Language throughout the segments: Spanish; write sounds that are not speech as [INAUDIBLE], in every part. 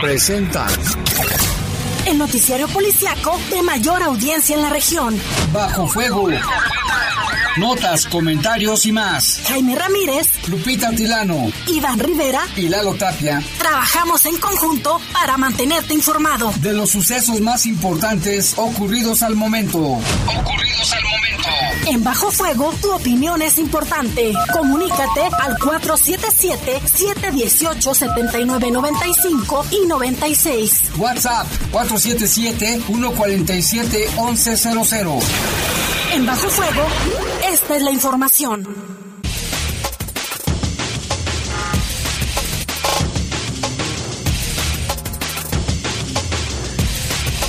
presenta el noticiario policiaco de mayor audiencia en la región. Bajo fuego. Notas, comentarios y más. Jaime Ramírez, Lupita Tilano, Iván Rivera y Lalo Tapia. Trabajamos en conjunto para mantenerte informado de los sucesos más importantes ocurridos al momento. Ocurridos al momento. En Bajo Fuego, tu opinión es importante. Comunícate al 477-718-7995 y 96. WhatsApp 477-147-1100. En Bajo Fuego, esta es la información.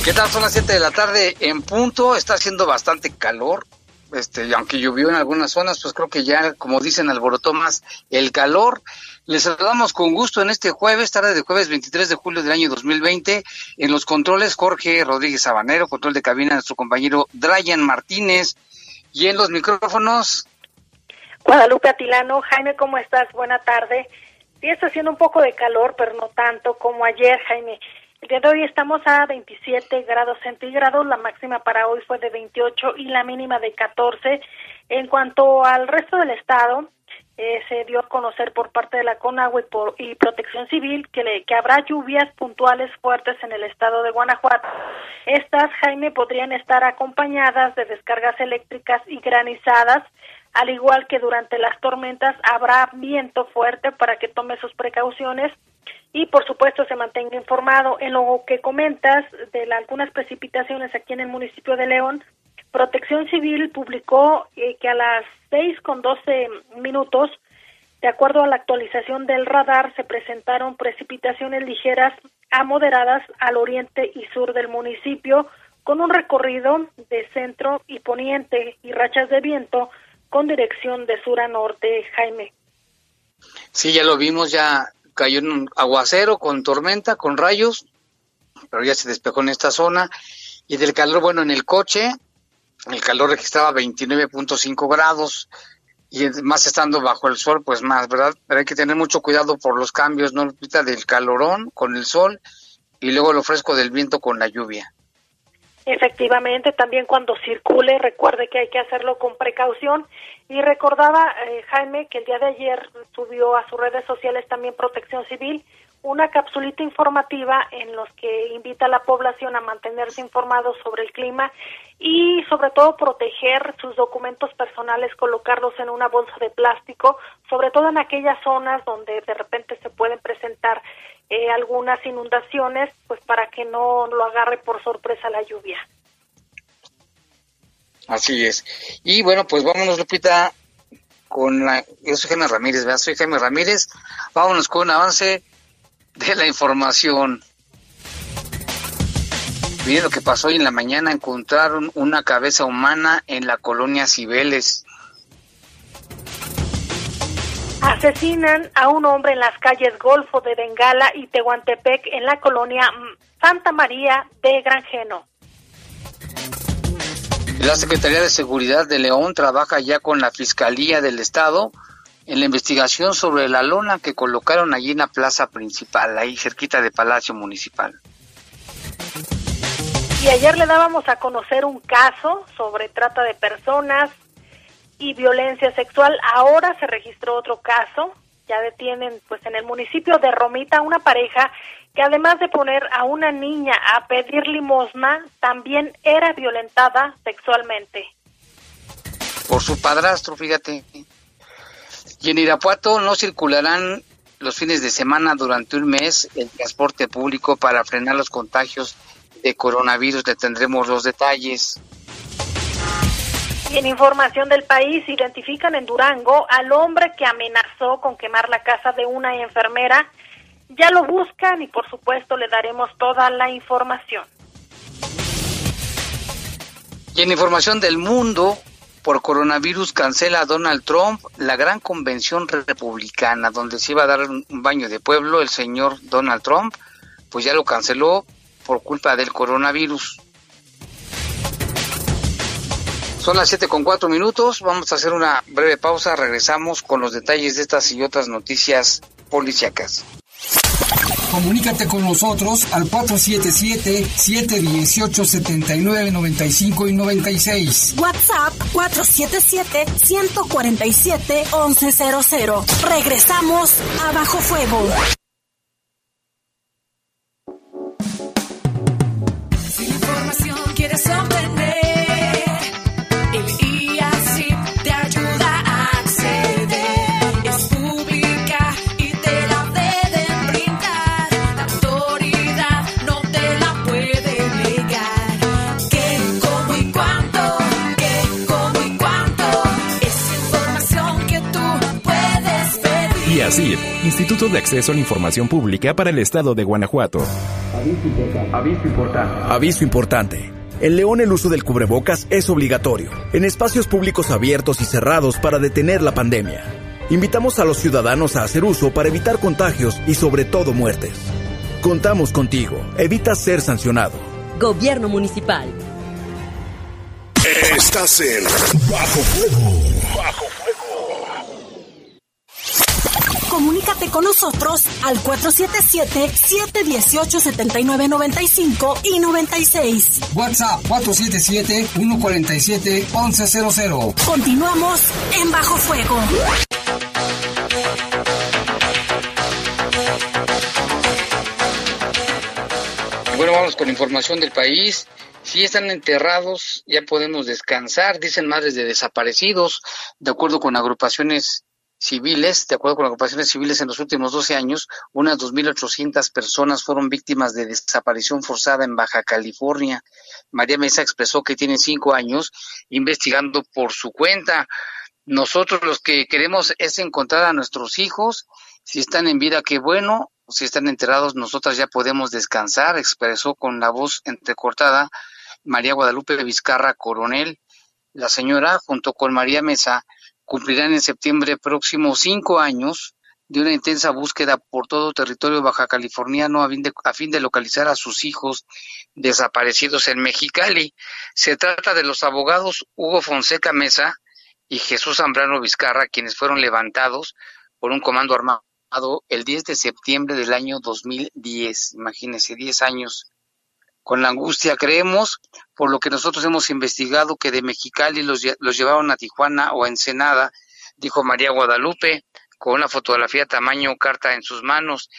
¿Qué tal? Son las 7 de la tarde en punto. Está haciendo bastante calor. Este, aunque llovió en algunas zonas, pues creo que ya, como dicen, alborotó más el calor. Les saludamos con gusto en este jueves, tarde de jueves 23 de julio del año 2020. En los controles, Jorge Rodríguez Sabanero, control de cabina, nuestro compañero Dryan Martínez. Y en los micrófonos. Guadalupe Atilano, Jaime, ¿cómo estás? Buena tarde. Sí, está haciendo un poco de calor, pero no tanto como ayer, Jaime. El día de hoy estamos a 27 grados centígrados, la máxima para hoy fue de 28 y la mínima de 14. En cuanto al resto del estado, eh, se dio a conocer por parte de la CONAGUA y, por, y Protección Civil que, le, que habrá lluvias puntuales fuertes en el estado de Guanajuato. Estas, Jaime, podrían estar acompañadas de descargas eléctricas y granizadas, al igual que durante las tormentas habrá viento fuerte para que tome sus precauciones y por supuesto se mantenga informado. En lo que comentas de algunas precipitaciones aquí en el municipio de León, Protección Civil publicó eh, que a las seis con doce minutos, de acuerdo a la actualización del radar, se presentaron precipitaciones ligeras a moderadas al oriente y sur del municipio, con un recorrido de centro y poniente y rachas de viento con dirección de sur a norte, Jaime. Sí, ya lo vimos, ya cayó un aguacero con tormenta, con rayos, pero ya se despejó en esta zona. Y del calor, bueno, en el coche, el calor registraba 29.5 grados y más estando bajo el sol, pues más, ¿verdad? Pero hay que tener mucho cuidado por los cambios, ¿no? Del calorón con el sol y luego lo fresco del viento con la lluvia. Efectivamente, también cuando circule, recuerde que hay que hacerlo con precaución. Y recordaba, eh, Jaime, que el día de ayer subió a sus redes sociales también Protección Civil una capsulita informativa en los que invita a la población a mantenerse informados sobre el clima y sobre todo proteger sus documentos personales, colocarlos en una bolsa de plástico, sobre todo en aquellas zonas donde de repente se pueden presentar eh, algunas inundaciones, pues para que no lo agarre por sorpresa la lluvia. Así es. Y bueno, pues vámonos, Lupita, con la... Yo soy Jaime Ramírez, ¿verdad? Soy Jaime Ramírez. Vámonos con un avance de la información. Miren lo que pasó hoy en la mañana. Encontraron una cabeza humana en la colonia Cibeles. Asesinan a un hombre en las calles Golfo de Bengala y Tehuantepec en la colonia Santa María de Granjeno. La Secretaría de Seguridad de León trabaja ya con la Fiscalía del Estado en la investigación sobre la lona que colocaron allí en la plaza principal, ahí cerquita de Palacio Municipal. Y ayer le dábamos a conocer un caso sobre trata de personas y violencia sexual. Ahora se registró otro caso. Ya detienen, pues, en el municipio de Romita una pareja que además de poner a una niña a pedir limosna, también era violentada sexualmente. Por su padrastro, fíjate. Y en Irapuato no circularán los fines de semana durante un mes el transporte público para frenar los contagios de coronavirus. Le tendremos los detalles. Y en información del país, identifican en Durango al hombre que amenazó con quemar la casa de una enfermera. Ya lo buscan y por supuesto le daremos toda la información. Y en información del mundo, por coronavirus cancela Donald Trump la gran convención republicana donde se iba a dar un baño de pueblo el señor Donald Trump, pues ya lo canceló por culpa del coronavirus. Son las siete con cuatro minutos, vamos a hacer una breve pausa, regresamos con los detalles de estas y otras noticias policíacas. Comunícate con nosotros al 477-718-7995 y 96. WhatsApp 477-147-1100. Regresamos a Bajo Fuego. Si la información quieres obtener, así, Instituto de Acceso a la Información Pública para el Estado de Guanajuato. Aviso importante. Aviso importante. En León el uso del cubrebocas es obligatorio, en espacios públicos abiertos y cerrados para detener la pandemia. Invitamos a los ciudadanos a hacer uso para evitar contagios y sobre todo muertes. Contamos contigo. Evita ser sancionado. Gobierno Municipal. Estás en Bajo Fuego. Bajo Comunícate con nosotros al 477-718-7995 y 96. WhatsApp 477-147-1100. Continuamos en Bajo Fuego. Bueno, vamos con información del país. Si están enterrados, ya podemos descansar, dicen madres de desaparecidos, de acuerdo con agrupaciones civiles, de acuerdo con agrupaciones civiles, en los últimos 12 años, unas 2.800 personas fueron víctimas de desaparición forzada en Baja California. María Mesa expresó que tiene cinco años investigando por su cuenta. Nosotros lo que queremos es encontrar a nuestros hijos, si están en vida, qué bueno, si están enterrados, nosotras ya podemos descansar, expresó con la voz entrecortada María Guadalupe Vizcarra Coronel. La señora, junto con María Mesa, cumplirán en septiembre próximo cinco años de una intensa búsqueda por todo territorio baja californiano a fin, de, a fin de localizar a sus hijos desaparecidos en Mexicali. Se trata de los abogados Hugo Fonseca Mesa y Jesús Zambrano Vizcarra, quienes fueron levantados por un comando armado el 10 de septiembre del año 2010. Imagínense, 10 años. Con la angustia creemos, por lo que nosotros hemos investigado, que de Mexicali los, llevaron a Tijuana o a Ensenada, dijo María Guadalupe, con una fotografía tamaño carta en sus manos.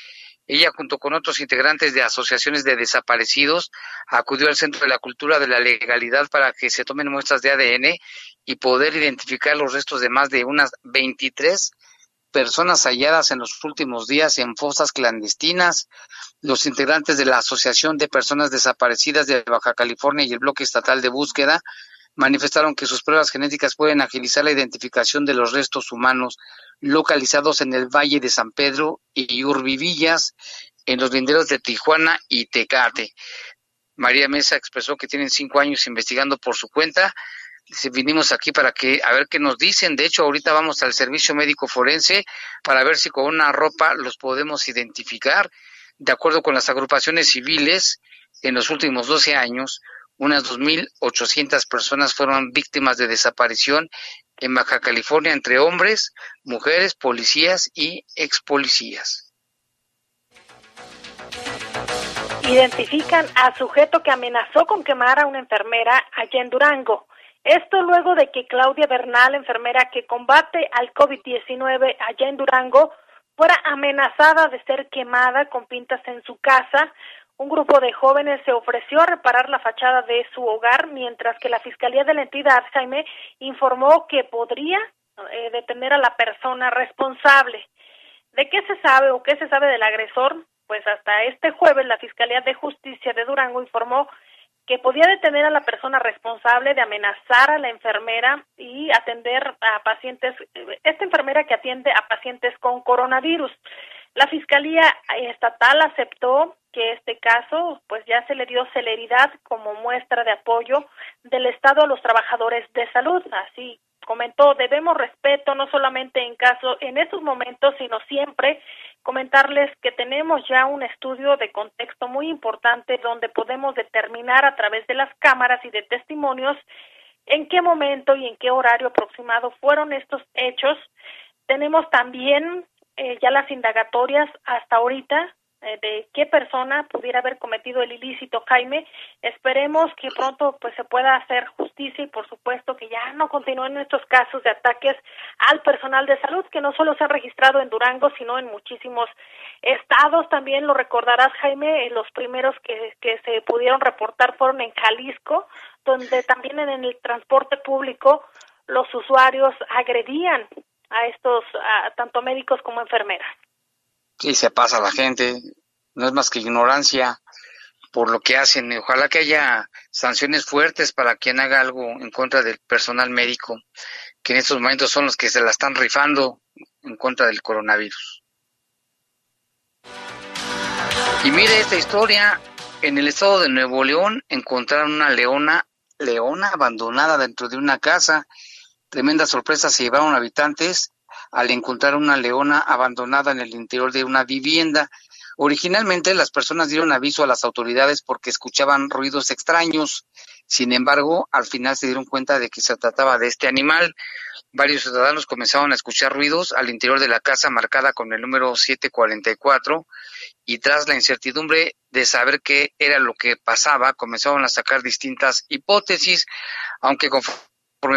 Ella, junto con otros integrantes de asociaciones de desaparecidos, acudió al Centro de la Cultura de la Legalidad para que se tomen muestras de ADN y poder identificar los restos de más de unas 23 personas halladas en los últimos días en fosas clandestinas. Los integrantes de la Asociación de Personas Desaparecidas de Baja California y el Bloque Estatal de Búsqueda manifestaron que sus pruebas genéticas pueden agilizar la identificación de los restos humanos localizados en el Valle de San Pedro y Urbivillas, en los linderos de Tijuana y Tecate. María Mesa expresó que tienen cinco años investigando por su cuenta vinimos aquí para que, a ver qué nos dicen. De hecho, ahorita vamos al servicio médico forense para ver si con una ropa los podemos identificar. De acuerdo con las agrupaciones civiles, en los últimos 12 años, unas 2.800 personas fueron víctimas de desaparición en Baja California entre hombres, mujeres, policías y ex policías. Identifican a sujeto que amenazó con quemar a una enfermera allá en Durango. Esto luego de que Claudia Bernal, enfermera que combate al COVID-19 allá en Durango, fuera amenazada de ser quemada con pintas en su casa. Un grupo de jóvenes se ofreció a reparar la fachada de su hogar, mientras que la Fiscalía de la entidad, Jaime, informó que podría eh, detener a la persona responsable. ¿De qué se sabe o qué se sabe del agresor? Pues hasta este jueves la Fiscalía de Justicia de Durango informó que podía detener a la persona responsable de amenazar a la enfermera y atender a pacientes, esta enfermera que atiende a pacientes con coronavirus. La Fiscalía Estatal aceptó que este caso pues ya se le dio celeridad como muestra de apoyo del Estado a los trabajadores de salud. Así comentó, debemos respeto no solamente en caso en estos momentos, sino siempre comentarles que tenemos ya un estudio de contexto muy importante donde podemos determinar a través de las cámaras y de testimonios en qué momento y en qué horario aproximado fueron estos hechos. Tenemos también eh, ya las indagatorias hasta ahorita de qué persona pudiera haber cometido el ilícito, Jaime. Esperemos que pronto pues se pueda hacer justicia y por supuesto que ya no continúen estos casos de ataques al personal de salud que no solo se han registrado en Durango, sino en muchísimos estados. También lo recordarás, Jaime, eh, los primeros que, que se pudieron reportar fueron en Jalisco, donde también en el transporte público los usuarios agredían a estos, a, tanto médicos como enfermeras. Sí, se pasa la gente, no es más que ignorancia por lo que hacen. Ojalá que haya sanciones fuertes para quien haga algo en contra del personal médico, que en estos momentos son los que se la están rifando en contra del coronavirus. Y mire esta historia, en el estado de Nuevo León encontraron una leona, leona abandonada dentro de una casa. Tremenda sorpresa se llevaron habitantes al encontrar una leona abandonada en el interior de una vivienda. Originalmente las personas dieron aviso a las autoridades porque escuchaban ruidos extraños. Sin embargo, al final se dieron cuenta de que se trataba de este animal. Varios ciudadanos comenzaron a escuchar ruidos al interior de la casa marcada con el número 744 y tras la incertidumbre de saber qué era lo que pasaba, comenzaron a sacar distintas hipótesis, aunque conforme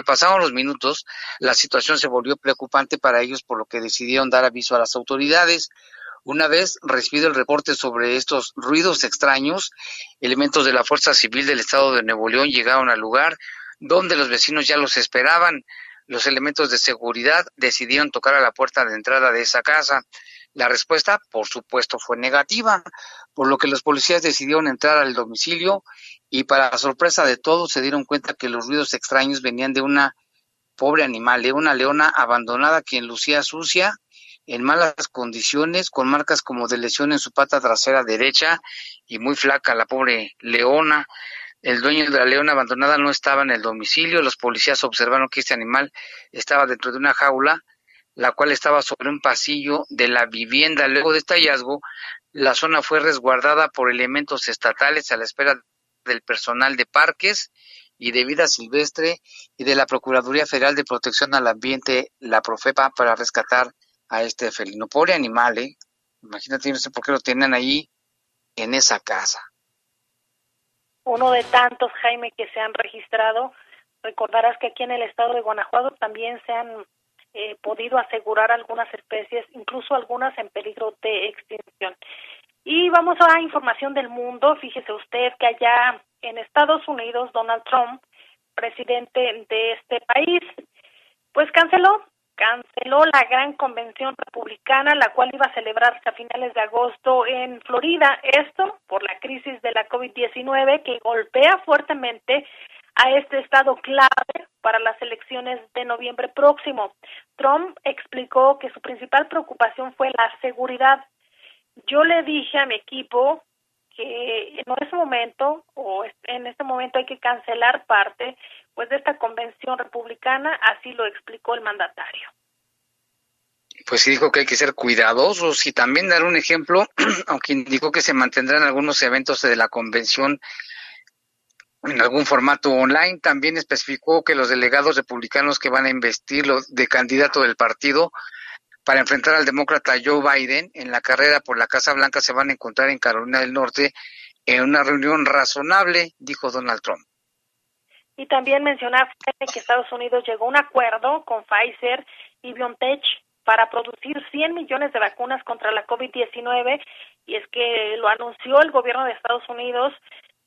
pasaron los minutos, la situación se volvió preocupante para ellos, por lo que decidieron dar aviso a las autoridades. Una vez recibido el reporte sobre estos ruidos extraños, elementos de la Fuerza Civil del Estado de Nuevo León llegaron al lugar donde los vecinos ya los esperaban. Los elementos de seguridad decidieron tocar a la puerta de entrada de esa casa. La respuesta, por supuesto, fue negativa, por lo que los policías decidieron entrar al domicilio y para sorpresa de todos se dieron cuenta que los ruidos extraños venían de una pobre animal, de una leona abandonada quien lucía sucia en malas condiciones, con marcas como de lesión en su pata trasera derecha y muy flaca la pobre leona. El dueño de la leona abandonada no estaba en el domicilio. Los policías observaron que este animal estaba dentro de una jaula, la cual estaba sobre un pasillo de la vivienda. Luego de este hallazgo, la zona fue resguardada por elementos estatales a la espera del personal de parques y de vida silvestre y de la Procuraduría Federal de Protección al Ambiente, la Profepa, para rescatar a este felino. Pobre animal, ¿eh? Imagínate, no sé por qué lo tienen ahí en esa casa. Uno de tantos, Jaime, que se han registrado. Recordarás que aquí en el estado de Guanajuato también se han eh, podido asegurar algunas especies, incluso algunas en peligro de extinción. Y vamos a información del mundo. Fíjese usted que allá en Estados Unidos, Donald Trump, presidente de este país, pues canceló canceló la gran convención republicana, la cual iba a celebrarse a finales de agosto en Florida. Esto por la crisis de la COVID-19 que golpea fuertemente a este estado clave para las elecciones de noviembre próximo. Trump explicó que su principal preocupación fue la seguridad. Yo le dije a mi equipo que en ese momento o en este momento hay que cancelar parte pues de esta convención republicana, así lo explicó el mandatario. Pues sí dijo que hay que ser cuidadosos y también dar un ejemplo, [CLEARS THROAT] aunque indicó que se mantendrán algunos eventos de la convención en algún formato online, también especificó que los delegados republicanos que van a investirlo de candidato del partido para enfrentar al demócrata Joe Biden en la carrera por la Casa Blanca se van a encontrar en Carolina del Norte en una reunión razonable, dijo Donald Trump. Y también mencionar que Estados Unidos llegó a un acuerdo con Pfizer y BioNTech para producir 100 millones de vacunas contra la COVID-19 y es que lo anunció el gobierno de Estados Unidos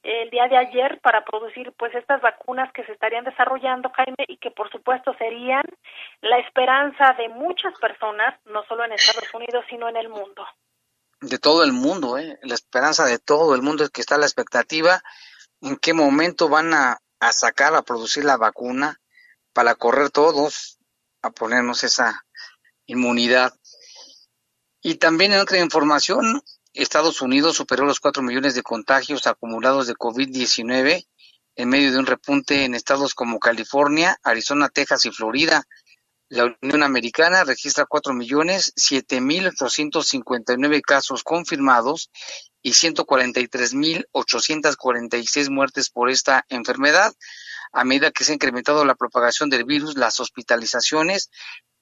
el día de ayer para producir pues estas vacunas que se estarían desarrollando Jaime y que por supuesto serían la esperanza de muchas personas no solo en Estados Unidos sino en el mundo de todo el mundo eh la esperanza de todo el mundo es que está la expectativa en qué momento van a a sacar, a producir la vacuna para correr todos a ponernos esa inmunidad. Y también en otra información, Estados Unidos superó los 4 millones de contagios acumulados de COVID-19 en medio de un repunte en estados como California, Arizona, Texas y Florida. La Unión Americana registra 4 millones 7 mil 859 casos confirmados y 143.846 muertes por esta enfermedad. A medida que se ha incrementado la propagación del virus, las hospitalizaciones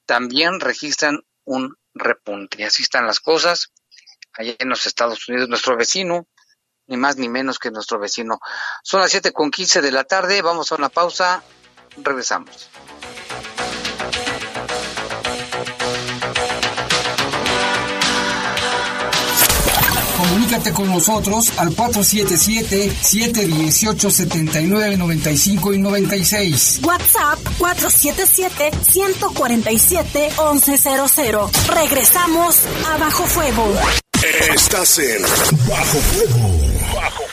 también registran un repunte. Así están las cosas allá en los Estados Unidos, nuestro vecino, ni más ni menos que nuestro vecino. Son las siete con quince de la tarde, vamos a una pausa, regresamos. Comunícate con nosotros al 477-718-7995 y 96. WhatsApp 477-147-1100. Regresamos a Bajo Fuego. Estás en Bajo Fuego. Bajo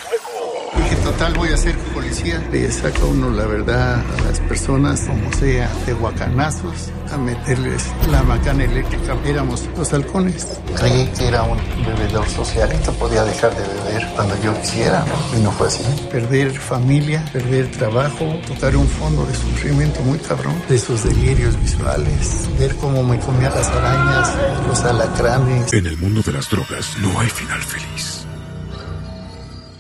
Dije, total, voy a ser policía. Le saca uno la verdad a las personas, como sea, de guacanazos, a meterles la macana eléctrica. Éramos los halcones. Creí que era un bebedor social. Esto podía dejar de beber cuando yo quisiera, ¿no? Y no fue así. Perder familia, perder trabajo, tocar un fondo de sufrimiento muy cabrón. De esos delirios visuales. Ver cómo me comía las arañas, los alacranes. En el mundo de las drogas no hay final feliz.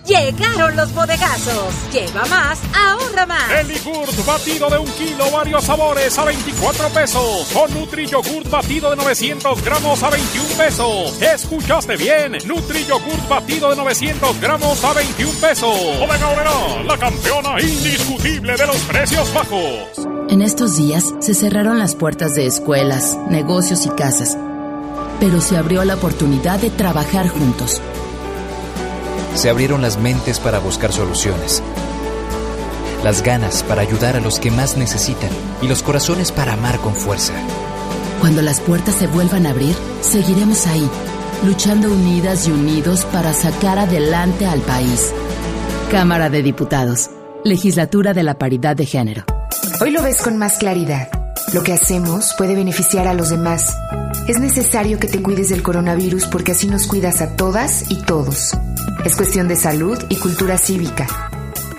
Llegaron los bodegazos. Lleva más, ahorra más. El yogurt batido de un kilo, varios sabores a 24 pesos. O Nutri Yogurt batido de 900 gramos a 21 pesos. ¿Escuchaste bien? Nutri Yogurt batido de 900 gramos a 21 pesos. Bodega Aurrerá, la campeona indiscutible de los precios bajos. En estos días se cerraron las puertas de escuelas, negocios y casas, pero se abrió la oportunidad de trabajar juntos. Se abrieron las mentes para buscar soluciones, las ganas para ayudar a los que más necesitan y los corazones para amar con fuerza. Cuando las puertas se vuelvan a abrir, seguiremos ahí, luchando unidas y unidos para sacar adelante al país. Cámara de Diputados, Legislatura de la Paridad de Género. Hoy lo ves con más claridad. Lo que hacemos puede beneficiar a los demás. Es necesario que te cuides del coronavirus porque así nos cuidas a todas y todos. Es cuestión de salud y cultura cívica.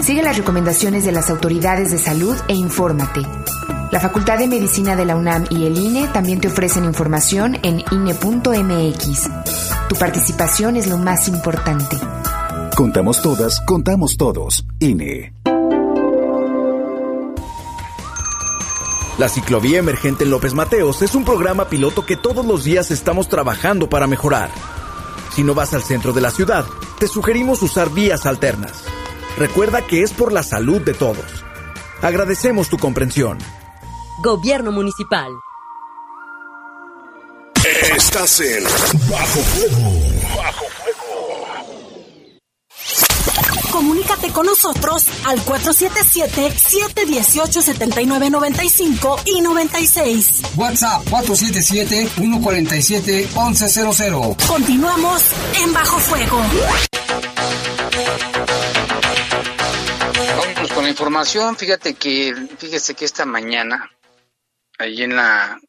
Sigue las recomendaciones de las autoridades de salud e infórmate. La Facultad de Medicina de la UNAM y el INE también te ofrecen información en INE.mx. Tu participación es lo más importante. Contamos todas, contamos todos. INE. La ciclovía emergente en López Mateos es un programa piloto que todos los días estamos trabajando para mejorar. Si no vas al centro de la ciudad, te sugerimos usar vías alternas. Recuerda que es por la salud de todos. Agradecemos tu comprensión. Gobierno Municipal. Estás en Bajo Fuego. Comunícate con nosotros al 477-718-7995 y 96. WhatsApp 477-147-1100. Continuamos en Bajo Fuego. Vamos con la información. Fíjate que, fíjese que esta mañana, ahí en la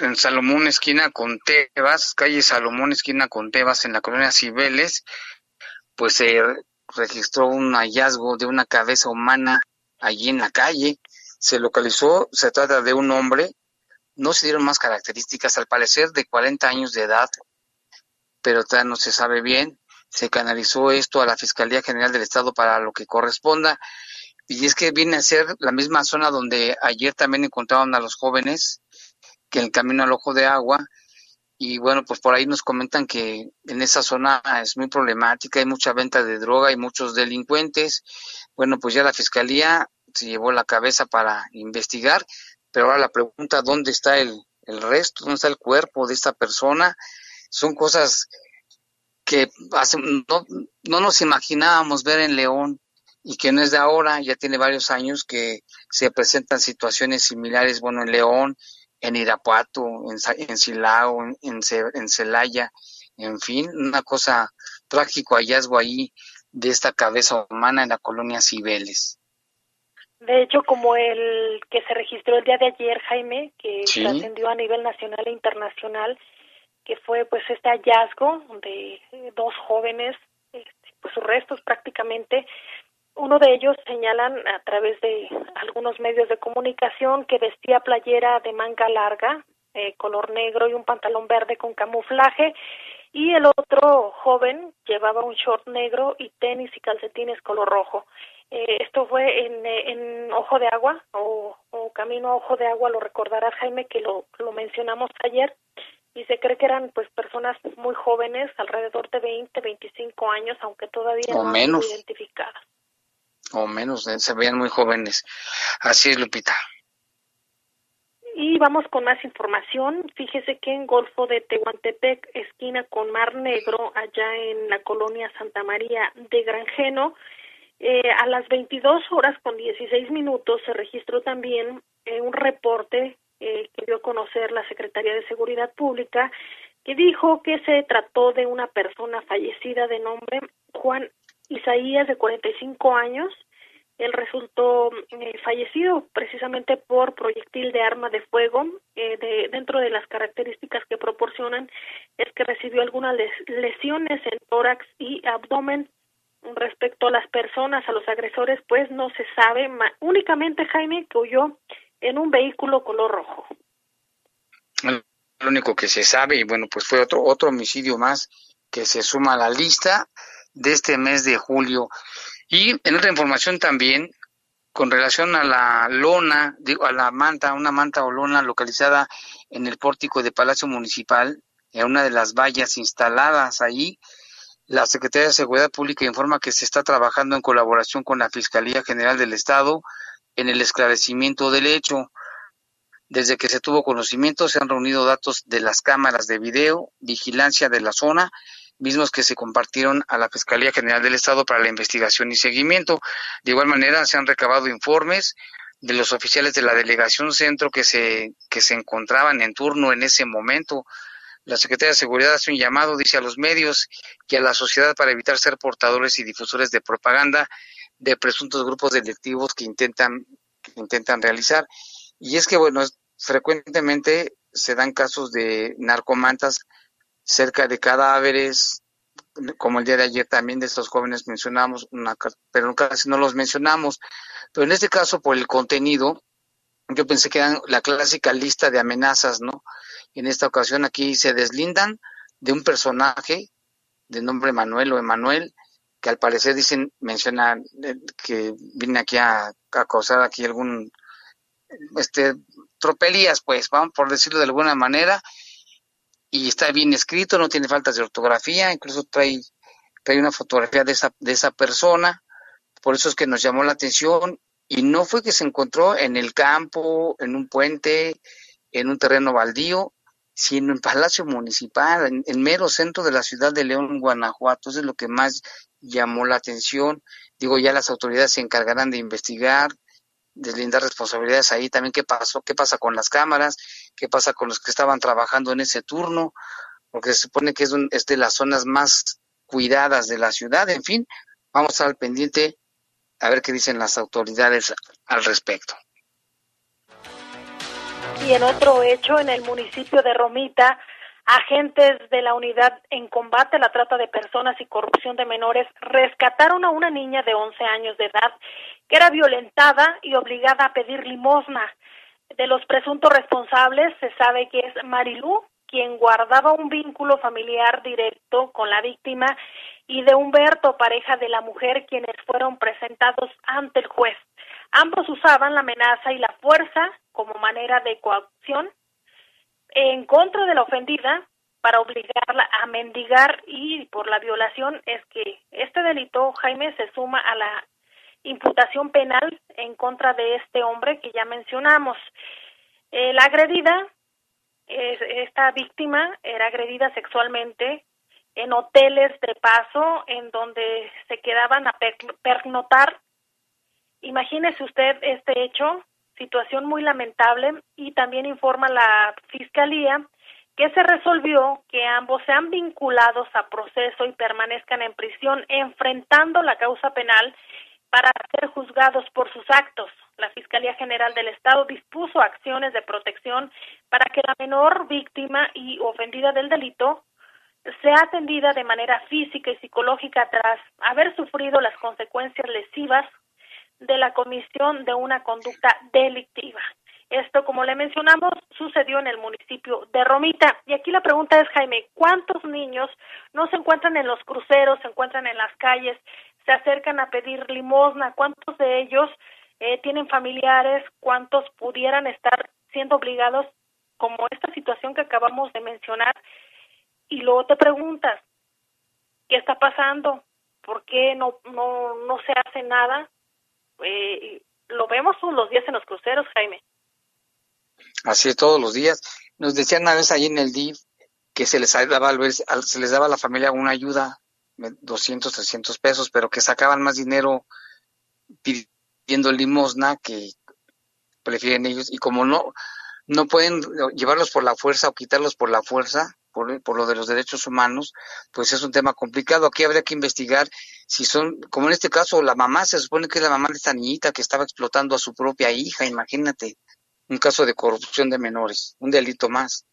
en Salomón esquina con Tebas, calle Salomón esquina con Tebas en la colonia Cibeles, pues se registró un hallazgo de una cabeza humana allí en la calle. Se localizó, se trata de un hombre, no se dieron más características, al parecer de 40 años de edad, pero todavía no se sabe bien. Se canalizó esto a la Fiscalía General del Estado para lo que corresponda. Y es que viene a ser la misma zona donde ayer también encontraron a los jóvenes, que en el camino al ojo de agua, y bueno, pues por ahí nos comentan que en esa zona es muy problemática, hay mucha venta de droga y muchos delincuentes. Bueno, pues ya la fiscalía se llevó la cabeza para investigar, pero ahora la pregunta, ¿dónde está el, el resto? ¿Dónde está el cuerpo de esta persona? Son cosas que hace, no, no nos imaginábamos ver en León y que no es de ahora, ya tiene varios años que se presentan situaciones similares, bueno, en León, en Irapuato, en, en Silao, en, en, Ce- en Celaya, en fin, una cosa trágico hallazgo ahí de esta cabeza humana en la colonia Cibeles. De hecho, como el que se registró el día de ayer, Jaime, que Sí. trascendió a nivel nacional e internacional, que fue pues este hallazgo de eh, dos jóvenes, este, pues sus restos prácticamente. Uno de ellos señalan a través de algunos medios de comunicación que vestía playera de manga larga, eh, color negro y un pantalón verde con camuflaje, y el otro joven llevaba un short negro y tenis y calcetines color rojo. Eh, esto fue en, eh, en Ojo de Agua o, o Camino a Ojo de Agua, lo recordarás Jaime que lo, lo mencionamos ayer. y se cree que eran pues personas muy jóvenes, alrededor de 20, 25 años, aunque todavía O no menos. identificadas. O menos, eh, se veían muy jóvenes. Así es, Lupita. Y vamos con más información. Fíjese que en Golfo de Tehuantepec, esquina con Mar Negro, allá en la colonia Santa María de Granjeno, eh, a las 22 horas con 16 minutos se registró también eh, un reporte eh, que dio a conocer la Secretaría de Seguridad Pública que dijo que se trató de una persona fallecida de nombre Juan Isaías de 45 años. Él resultó eh, fallecido precisamente por proyectil de arma de fuego. Eh, de, dentro de las características que proporcionan es que recibió algunas les- lesiones en tórax y abdomen. Respecto a las personas, a los agresores, pues no se sabe. únicamente Jaime que huyó en un vehículo color rojo. Lo único que se sabe, y bueno, pues fue otro, otro homicidio más que se suma a la lista de este mes de julio. Y en otra información también, con relación a la lona, digo, a la manta, una manta o lona localizada en el pórtico de Palacio Municipal, en una de las vallas instaladas ahí, la Secretaría de Seguridad Pública informa que se está trabajando en colaboración con la Fiscalía General del Estado en el esclarecimiento del hecho. Desde que se tuvo conocimiento, se han reunido datos de las cámaras de video, vigilancia de la zona, mismos que se compartieron a la Fiscalía General del Estado para la investigación y seguimiento. De igual manera, se han recabado informes de los oficiales de la delegación centro que se, que se encontraban en turno en ese momento. La Secretaría de Seguridad hace un llamado, dice a los medios y a la sociedad para evitar ser portadores y difusores de propaganda de presuntos grupos delictivos que intentan, que intentan realizar. Y es que, bueno, frecuentemente se dan casos de narcomantas cerca de cadáveres, como el día de ayer también de estos jóvenes mencionamos, una, pero casi no los mencionamos. Pero en este caso, por el contenido, yo pensé que eran la clásica lista de amenazas, ¿no? En esta ocasión aquí se deslindan de un personaje de nombre Manuel o Emanuel, que al parecer dicen, mencionan eh, que viene aquí a, a causar aquí algún, este, tropelías, pues, vamos por decirlo de alguna manera, y está bien escrito, no tiene faltas de ortografía, incluso trae, trae una fotografía de esa, de esa persona, por eso es que nos llamó la atención, y no fue que se encontró en el campo, en un puente, en un terreno baldío, sino en Palacio Municipal, en el mero centro de la ciudad de León, Guanajuato. Eso es lo que más llamó la atención. Digo, ya las autoridades se encargarán de investigar, deslindar responsabilidades ahí también qué pasó, qué pasa con las cámaras, qué pasa con los que estaban trabajando en ese turno, porque se supone que es, un- es de las zonas más cuidadas de la ciudad. En fin, vamos al pendiente a ver qué dicen las autoridades al respecto. Y en otro hecho, en el municipio de Romita, agentes de la unidad en combate a la trata de personas y corrupción de menores rescataron a una niña de 11 años de edad que era violentada y obligada a pedir limosna. De los presuntos responsables se sabe que es Marilú, quien guardaba un vínculo familiar directo con la víctima, y de Humberto, pareja de la mujer, quienes fueron presentados ante el juez. Ambos usaban la amenaza y la fuerza como manera de coacción en contra de la ofendida para obligarla a mendigar y por la violación es que este delito, Jaime, se suma a la imputación penal en contra de este hombre que ya mencionamos. Eh, la agredida, es- esta víctima era agredida sexualmente en hoteles de paso en donde se quedaban a per- pernoctar Imagínese usted este hecho, situación muy lamentable, y también informa la Fiscalía que se resolvió que ambos sean vinculados a proceso y permanezcan en prisión enfrentando la causa penal para ser juzgados por sus actos. La Fiscalía General del Estado dispuso acciones de protección para que la menor víctima y ofendida del delito sea atendida de manera física y psicológica tras haber sufrido las consecuencias lesivas de la comisión de una conducta delictiva. Esto, como le mencionamos, sucedió en el municipio de Romita. Y aquí la pregunta es, Jaime, ¿cuántos niños no se encuentran en los cruceros, se encuentran en las calles, se acercan a pedir limosna? ¿Cuántos de ellos eh, tienen familiares? ¿Cuántos pudieran estar siendo obligados como esta situación que acabamos de mencionar y luego te preguntas, ¿qué está pasando? ¿Por qué no, no, no se hace nada? Eh, lo vemos todos los días en los cruceros, Jaime. Así es, todos los días. Nos decían una vez allí en el DIF que se les daba, se les daba a la familia una ayuda, 200, 300 pesos, pero que sacaban más dinero pidiendo limosna que prefieren ellos. Y como no, no pueden llevarlos por la fuerza o quitarlos por la fuerza, por, por lo de los derechos humanos, pues es un tema complicado. Aquí habría que investigar si son, como en este caso, la mamá, se supone que es la mamá de esta niñita que estaba explotando a su propia hija, imagínate, un caso de corrupción de menores, un delito más.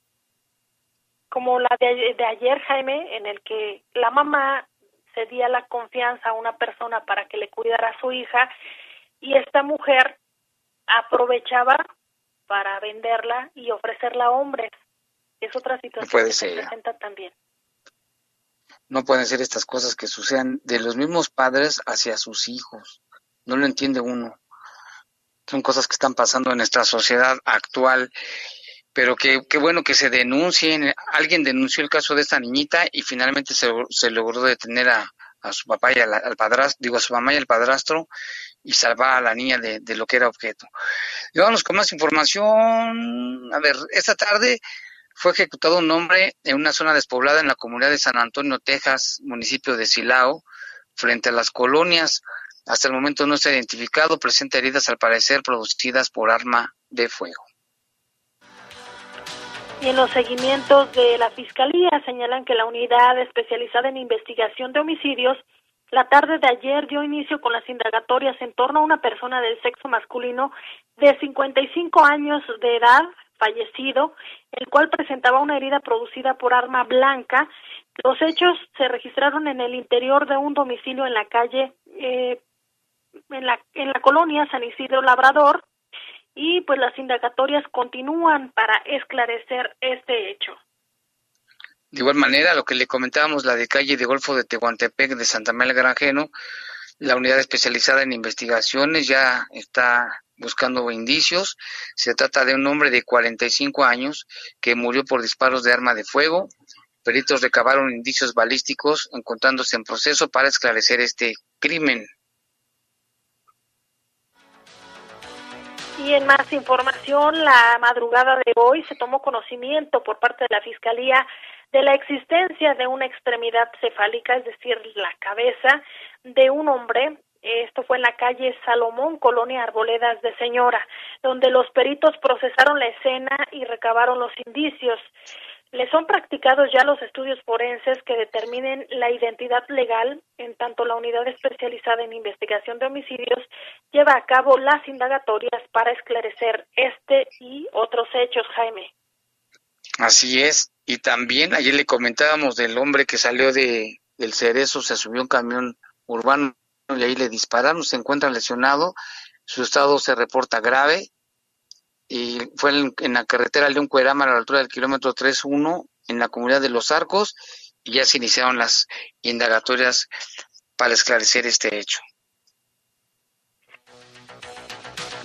como la de, de ayer, Jaime, en el que la mamá cedía la confianza a una persona para que le cuidara a su hija y esta mujer aprovechaba para venderla y ofrecerla a hombres. Es otra situación puede que se ser. presenta también. No pueden ser estas cosas que sucedan de los mismos padres hacia sus hijos. No lo entiende uno. Son cosas que están pasando en nuestra sociedad actual, pero que qué bueno que se denuncien. Alguien denunció el caso de esta niñita y finalmente se, se logró detener a, a su papá y al padrastro, digo a su mamá y al padrastro y salvar a la niña de, de lo que era objeto. Y vamos con más información. A ver, esta tarde fue ejecutado un hombre en una zona despoblada en la comunidad de San Antonio, Texas, municipio de Silao, frente a las colonias. Hasta el momento no ha identificado, presenta heridas al parecer producidas por arma de fuego. Y en los seguimientos de la Fiscalía señalan que la unidad especializada en investigación de homicidios la tarde de ayer dio inicio con las indagatorias en torno a una persona del sexo masculino de 55 años de edad, fallecido, el cual presentaba una herida producida por arma blanca. Los hechos se registraron en el interior de un domicilio en la calle, eh, en la, en la colonia San Isidro Labrador, y pues las indagatorias continúan para esclarecer este hecho. De igual manera, lo que le comentábamos, la de calle de Golfo de Tehuantepec de Santa María Granjeno, la unidad especializada en investigaciones ya está buscando indicios. Se trata de un hombre de 45 años que murió por disparos de arma de fuego. Peritos recabaron indicios balísticos encontrándose en proceso para esclarecer este crimen. Y en más información, la madrugada de hoy se tomó conocimiento por parte de la Fiscalía de la existencia de una extremidad cefálica, es decir, la cabeza de un hombre. Esto fue en la calle Salomón, Colonia Arboledas de Señora, donde los peritos procesaron la escena y recabaron los indicios. Le son practicados ya los estudios forenses que determinen la identidad legal, en tanto la unidad especializada en investigación de homicidios lleva a cabo las indagatorias para esclarecer este y otros hechos, Jaime. Así es. Y también ayer le comentábamos del hombre que salió de del Cerezo, se subió un camión urbano y ahí le dispararon, se encuentra lesionado, su estado se reporta grave y fue en, en la carretera León Cuerámara a la altura del kilómetro 31 en la comunidad de Los Arcos y ya se iniciaron las indagatorias para esclarecer este hecho.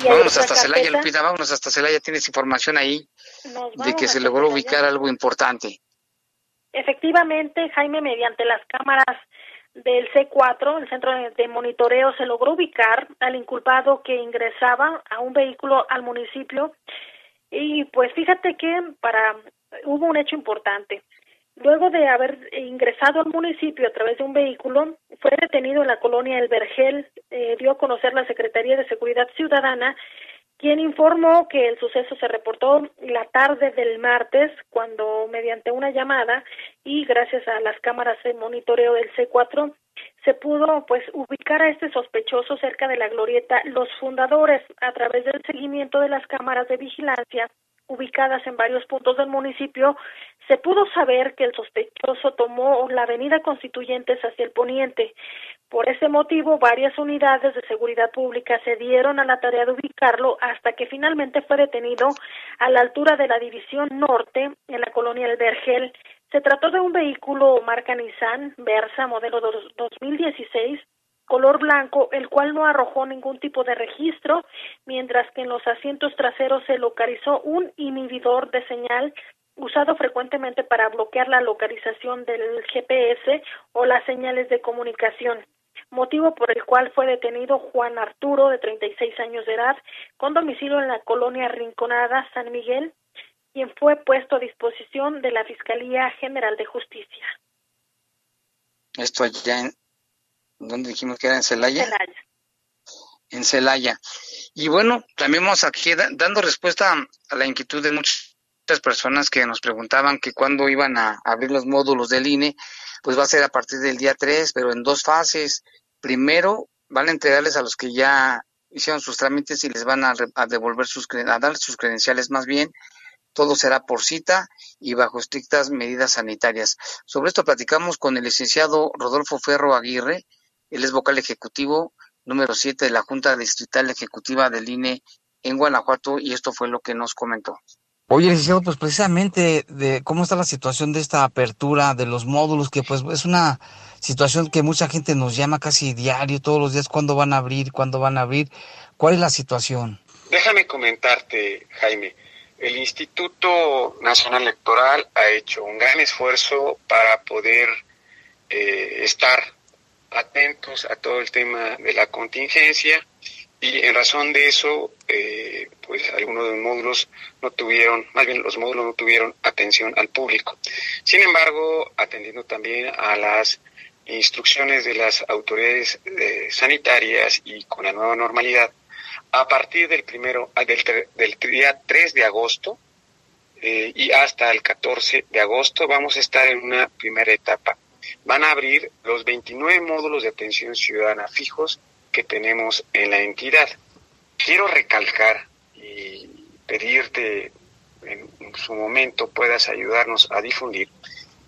Vámonos hasta Celaya. Lupita, vámonos hasta Celaya, tienes información ahí de que se logró Celaya. ubicar algo importante. Efectivamente, Jaime, mediante las cámaras del C4, el centro de, monitoreo, se logró ubicar al inculpado que ingresaba a un vehículo al municipio. Y pues fíjate que para hubo un hecho importante. Luego de haber ingresado al municipio a través de un vehículo, fue detenido en la colonia El Vergel, eh, dio a conocer la Secretaría de Seguridad Ciudadana, quien informó que el suceso se reportó la tarde del martes, cuando mediante una llamada y gracias a las cámaras de monitoreo del C4 se pudo pues ubicar a este sospechoso cerca de la glorieta Los Fundadores a través del seguimiento de las cámaras de vigilancia ubicadas en varios puntos del municipio, se pudo saber que el sospechoso tomó la avenida Constituyentes hacia el poniente. Por ese motivo, varias unidades de seguridad pública se dieron a la tarea de ubicarlo hasta que finalmente fue detenido a la altura de la División Norte, en la colonia El Vergel. Se trató de un vehículo marca Nissan Versa modelo dos- 2016 color blanco, el cual no arrojó ningún tipo de registro, mientras que en los asientos traseros se localizó un inhibidor de señal usado frecuentemente para bloquear la localización del GPS o las señales de comunicación, motivo por el cual fue detenido Juan Arturo, de 36 años de edad, con domicilio en la colonia Rinconada, San Miguel, quien fue puesto a disposición de la Fiscalía General de Justicia. Esto allá en, ¿dónde dijimos que era en Celaya? Celaya. En Celaya. Y bueno, también vamos aquí da- dando respuesta a la inquietud de muchas personas que nos preguntaban que cuándo iban a abrir los módulos del INE, pues va a ser a partir del día 3, pero en dos fases. Primero, van a entregarles a los que ya hicieron sus trámites y les van a, devolver sus, a dar sus credenciales más bien. Todo será por cita y bajo estrictas medidas sanitarias. Sobre esto platicamos con el licenciado Rodolfo Ferro Aguirre, él es vocal ejecutivo número 7 de la Junta Distrital Ejecutiva del INE en Guanajuato y esto fue lo que nos comentó. Oye, licenciado, pues precisamente de cómo está la situación de esta apertura de los módulos, que pues es una situación que mucha gente nos llama casi diario, todos los días, cuándo van a abrir, cuándo van a abrir. ¿Cuál es la situación? Déjame comentarte, Jaime. El Instituto Nacional Electoral ha hecho un gran esfuerzo para poder eh, estar atentos a todo el tema de la contingencia y en razón de eso, eh, pues algunos de los módulos no tuvieron, más bien los módulos no tuvieron atención al público. Sin embargo, atendiendo también a las instrucciones de las autoridades eh, sanitarias y con la nueva normalidad, a partir del primero, ah, del, del día 3 de agosto eh, y hasta el 14 de agosto vamos a estar en una primera etapa. Van a abrir los 29 módulos de atención ciudadana fijos que tenemos en la entidad. Quiero recalcar y pedirte en su momento puedas ayudarnos a difundir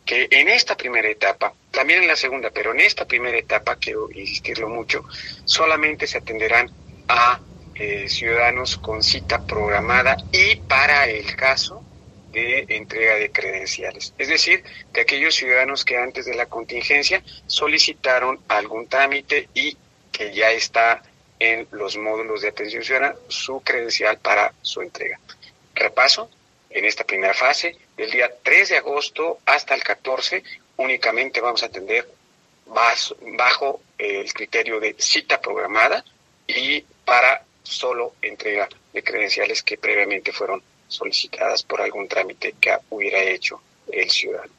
que en esta primera etapa, también en la segunda, pero en esta primera etapa, quiero insistirlo mucho, solamente se atenderán a eh, ciudadanos con cita programada y para el caso de entrega de credenciales. Es decir, de aquellos ciudadanos que antes de la contingencia solicitaron algún trámite y que ya está en los módulos de atención ciudadana su credencial para su entrega. Repaso, en esta primera fase, del día 3 de agosto hasta el 14, únicamente vamos a atender bajo el criterio de cita programada y para solo entrega de credenciales que previamente fueron solicitadas por algún trámite que hubiera hecho el ciudadano.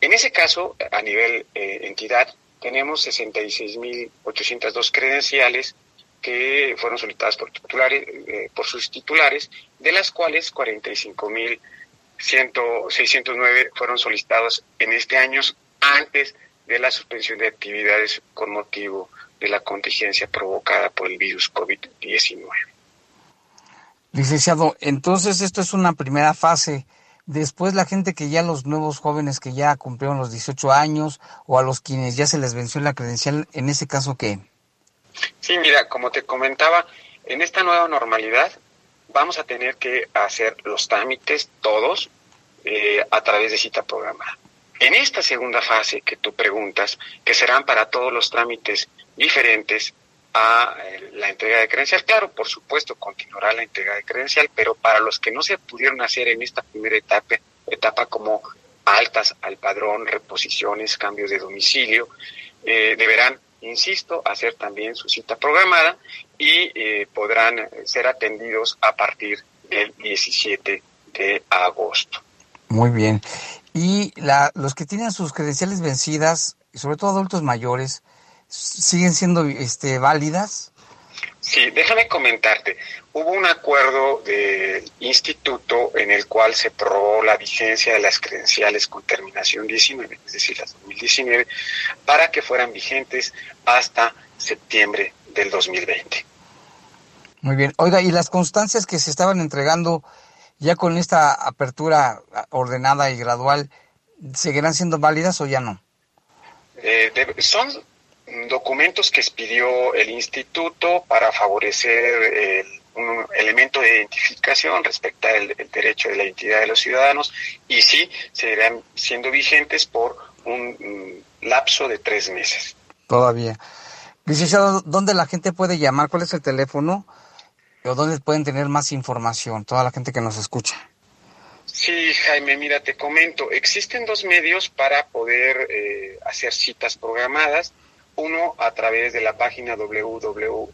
En ese caso, a nivel eh, entidad, tenemos 66.802 credenciales que fueron solicitadas por titulares, eh, por sus titulares, de las cuales 45.609 fueron solicitados en este año antes de la suspensión de actividades con motivo de la contingencia provocada por el virus COVID-19. Licenciado, entonces esto es una primera fase. Después la gente que ya los nuevos jóvenes que ya cumplieron los 18 años o a los quienes ya se les venció la credencial, en ese caso qué? Sí, mira, como te comentaba, en esta nueva normalidad vamos a tener que hacer los trámites todos eh, a través de cita programada. En esta segunda fase que tú preguntas, que serán para todos los trámites diferentes a eh, la entrega de credencial, claro, por supuesto, continuará la entrega de credencial, pero para los que no se pudieron hacer en esta primera etapa, etapa como altas al padrón, reposiciones, cambios de domicilio, eh, deberán insisto, hacer también su cita programada y eh, podrán ser atendidos a partir del 17 de agosto. Muy bien. Y la, los que tienen sus credenciales vencidas, sobre todo adultos mayores, siguen siendo este, válidas. Sí, déjame comentarte. Hubo un acuerdo del instituto en el cual se probó la vigencia de las credenciales con terminación 19, es decir, las 2019, para que fueran vigentes hasta septiembre del 2020. Muy bien. Oiga, ¿y las constancias que se estaban entregando ya con esta apertura ordenada y gradual, seguirán siendo válidas o ya no? Eh, de, son documentos que expidió el instituto para favorecer el, un elemento de identificación respecto al el derecho de la identidad de los ciudadanos y sí seguirán siendo vigentes por un, un lapso de tres meses. Todavía. Licenciado, ¿dónde la gente puede llamar? ¿Cuál es el teléfono? ¿O dónde pueden tener más información? Toda la gente que nos escucha. Sí, Jaime, mira, te comento, existen dos medios para poder eh, hacer citas programadas. Uno a través de la página www.ine.mx.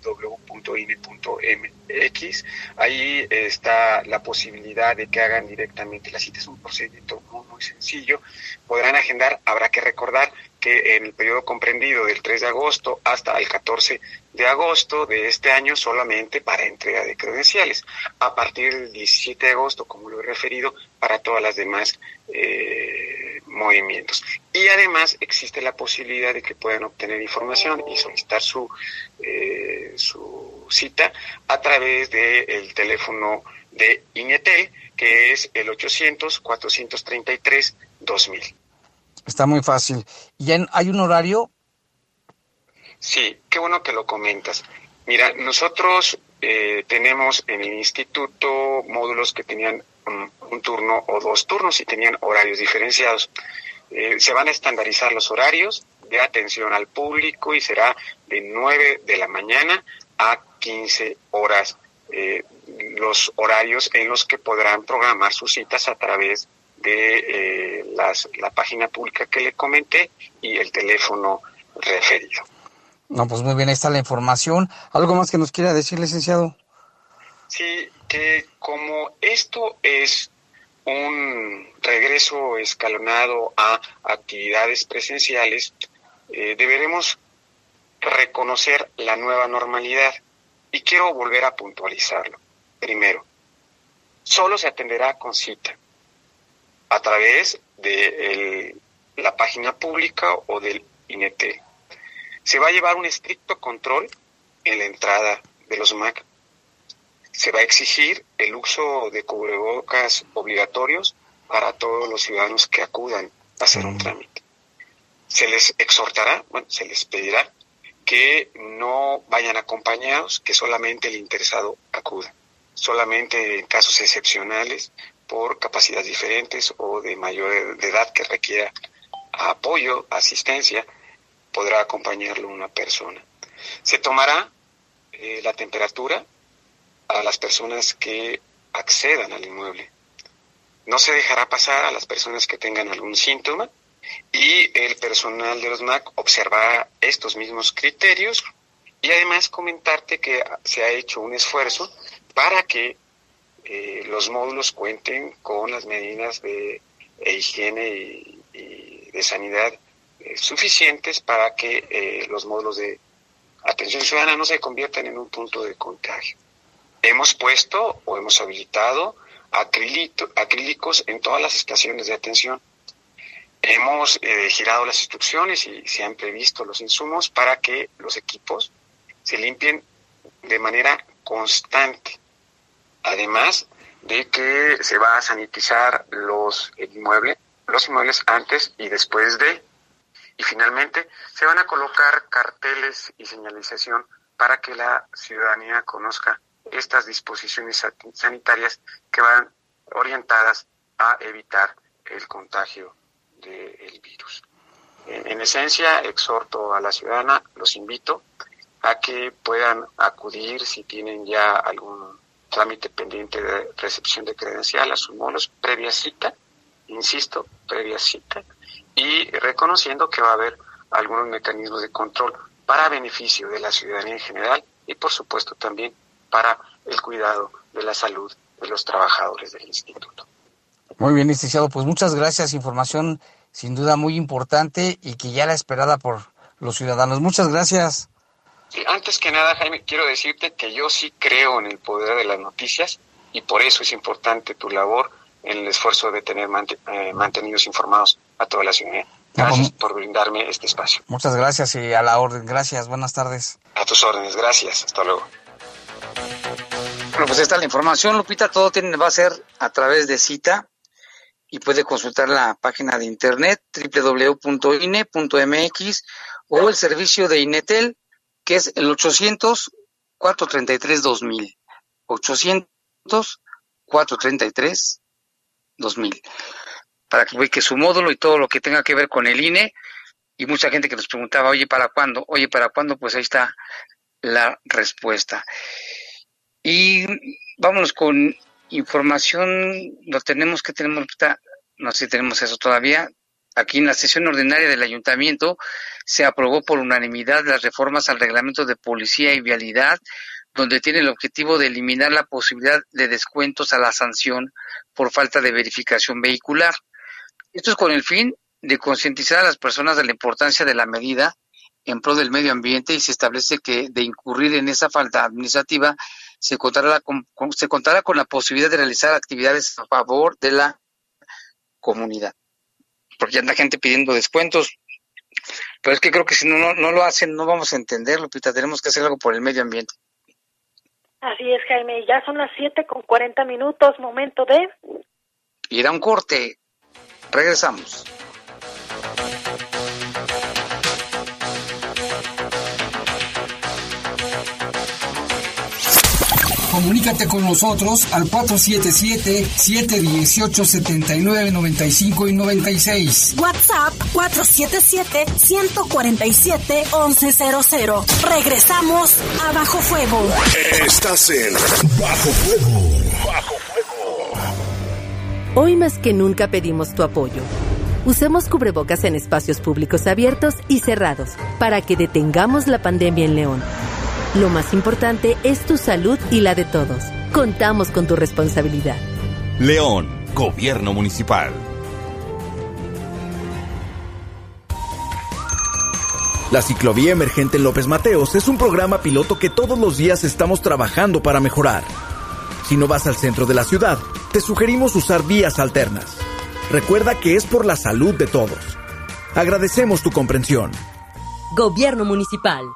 Ahí está la posibilidad de que hagan directamente la cita. Es un procedimiento muy, sencillo. Podrán agendar. Habrá que recordar que en el periodo comprendido del 3 de agosto hasta el 14 de agosto de este año solamente para entrega de credenciales. A partir del 17 de agosto, como lo he referido, para todas las demás eh, movimientos. Y además existe la posibilidad de que puedan obtener información y solicitar su, eh, su cita a través del teléfono de INETEL, que es el 800-433-2000. Está muy fácil. ¿Y hay un horario? Sí, qué bueno que lo comentas. Mira, nosotros eh, tenemos en el instituto módulos que tenían un turno o dos turnos y tenían horarios diferenciados. Eh, se van a estandarizar los horarios de atención al público y será de 9 de la mañana a 15 horas eh, los horarios en los que podrán programar sus citas a través de eh, las- la página pública que le comenté y el teléfono referido. No, pues muy bien, ahí está la información. ¿Algo más que nos quiera decir, licenciado? Sí, que como esto es un regreso escalonado a actividades presenciales, eh, deberemos reconocer la nueva normalidad. Y quiero volver a puntualizarlo. Primero, solo se atenderá con cita a través de la página pública o del INET. Se va a llevar un estricto control en la entrada de los MAC se va a exigir el uso de cubrebocas obligatorios para todos los ciudadanos que acudan a hacer un trámite. Se les exhortará, bueno, se les pedirá que no vayan acompañados, que solamente el interesado acuda. Solamente en casos excepcionales, por capacidades diferentes o de mayor de edad que requiera apoyo, asistencia, podrá acompañarlo una persona. Se tomará eh, la temperatura a las personas que accedan al inmueble. No se dejará pasar a las personas que tengan algún síntoma y el personal de los MAC observará estos mismos criterios y además comentarte que se ha hecho un esfuerzo para que eh, los módulos cuenten con las medidas de e higiene y, de sanidad eh, suficientes para que eh, los módulos de atención ciudadana no se conviertan en un punto de contagio. Hemos puesto o hemos habilitado acrilito- acrílicos en todas las estaciones de atención. Hemos eh, girado las instrucciones y se han previsto los insumos para que los equipos se limpien de manera constante. Además de que se va a sanitizar los el inmueble, los inmuebles antes y después de. Y finalmente se van a colocar carteles y señalización para que la ciudadanía conozca estas disposiciones san- sanitarias que van orientadas a evitar el contagio del virus. En, en esencia, exhorto a la ciudadana, los invito a que puedan acudir si tienen ya algún trámite pendiente de recepción de credencial a sus módulos previa cita, insisto, previa cita, y reconociendo que va a haber algunos mecanismos de control para beneficio de la ciudadanía en general y por supuesto también para el cuidado de la salud de los trabajadores del instituto. Muy bien, licenciado. Pues muchas gracias. Información sin duda muy importante y que ya era esperada por los ciudadanos. Muchas gracias. Sí, antes que nada, Jaime, quiero decirte que yo sí creo en el poder de las noticias y por eso es importante tu labor en el esfuerzo de tener mant- eh, mantenidos informados a toda la ciudadanía. Gracias por brindarme este espacio. Muchas gracias y a la orden. Gracias. Buenas tardes. A tus órdenes, gracias. Hasta luego. Bueno, pues está la información, Lupita, todo va a ser a través de cita y puede consultar la página de internet www.ine.mx o el servicio de Inetel, que es el 800-433-2000. 800-433-2000. Para que ubique su módulo y todo lo que tenga que ver con el INE, y mucha gente que nos preguntaba, oye, ¿para cuándo? Oye, ¿para cuándo? Pues ahí está la respuesta. Y vámonos con información, lo tenemos que tenemos, no sé si tenemos eso todavía. Aquí en la sesión ordinaria del ayuntamiento se aprobó por unanimidad las reformas al reglamento de policía y vialidad, donde tiene el objetivo de eliminar la posibilidad de descuentos a la sanción por falta de verificación vehicular. Esto es con el fin de concientizar a las personas de la importancia de la medida en pro del medio ambiente y se establece que de incurrir en esa falta administrativa se contará con, se contará con la posibilidad de realizar actividades a favor de la comunidad. Porque ya anda gente pidiendo descuentos. Pero es que creo que si no, no, no lo hacen, no vamos a entender, Lupita. Tenemos que hacer algo por el medio ambiente. Así es, Jaime. Ya son las 7 con 40 minutos. Momento de... Ir a un corte. Regresamos. Comunícate con nosotros al 477-718-7995 y 96. WhatsApp 477-147-1100. Regresamos a Bajo Fuego. Estás en Bajo Fuego. Bajo Hoy más que nunca pedimos tu apoyo. Usemos cubrebocas en espacios públicos abiertos y cerrados para que detengamos la pandemia en León. Lo más importante es tu salud y la de todos. Contamos con tu responsabilidad. León, Gobierno Municipal. La ciclovía emergente en López Mateos es un programa piloto que todos los días estamos trabajando para mejorar. Si no vas al centro de la ciudad, te sugerimos usar vías alternas. Recuerda que es por la salud de todos. Agradecemos tu comprensión. Gobierno Municipal.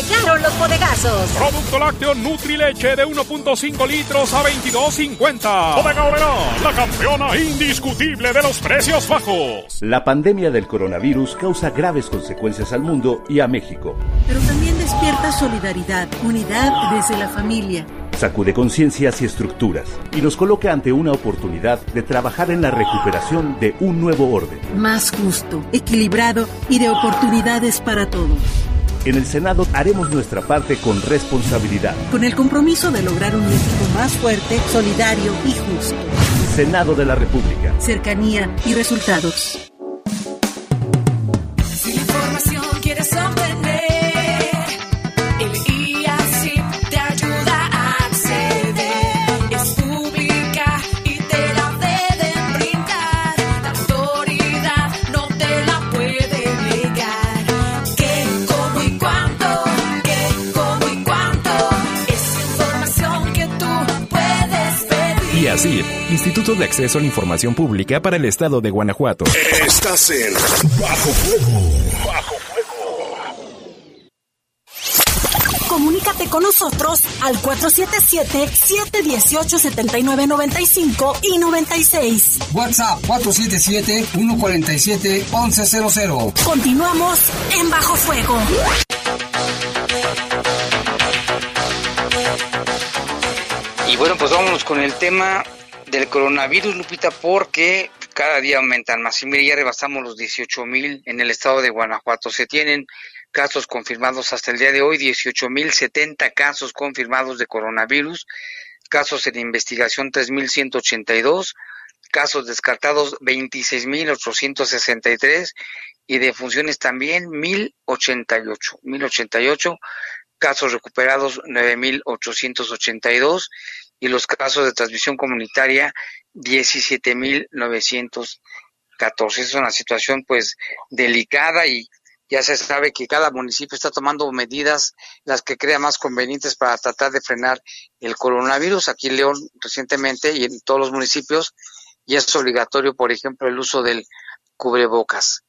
Llegaron los bodegazos. Producto lácteo Nutrileche de 1.5 litros a 22.50. Bodega Oberá, la campeona indiscutible de los precios bajos. La pandemia del coronavirus causa graves consecuencias al mundo y a México. pero también despierta solidaridad, unidad desde la familia. Sacude conciencias y estructuras y nos coloca ante una oportunidad de trabajar en la recuperación de un nuevo orden. Más justo, equilibrado y de oportunidades para todos. En el Senado haremos nuestra parte con responsabilidad. Con el compromiso de lograr un México más fuerte, solidario y justo. Senado de la República. Cercanía y resultados. Instituto de Acceso a la Información Pública para el Estado de Guanajuato. Estás en Bajo Fuego. Bajo Comunícate con nosotros al 477-718-7995 y 96. WhatsApp 477-147-1100. Continuamos en Bajo Fuego. Y bueno, pues vámonos con el tema del coronavirus, Lupita, porque cada día aumentan más. Y mire, ya rebasamos los 18 mil en el estado de Guanajuato. Se tienen casos confirmados hasta el día de hoy, 18 mil 70 casos confirmados de coronavirus, casos en investigación 3.182, casos descartados 26.863 y de funciones también 1.088, 1.088, casos recuperados 9.882 y los casos de transmisión comunitaria 17.914. Es una situación pues delicada y ya se sabe que cada municipio está tomando medidas las que crea más convenientes para tratar de frenar el coronavirus. Aquí en León recientemente y en todos los municipios ya es obligatorio, por ejemplo, el uso del cubrebocas.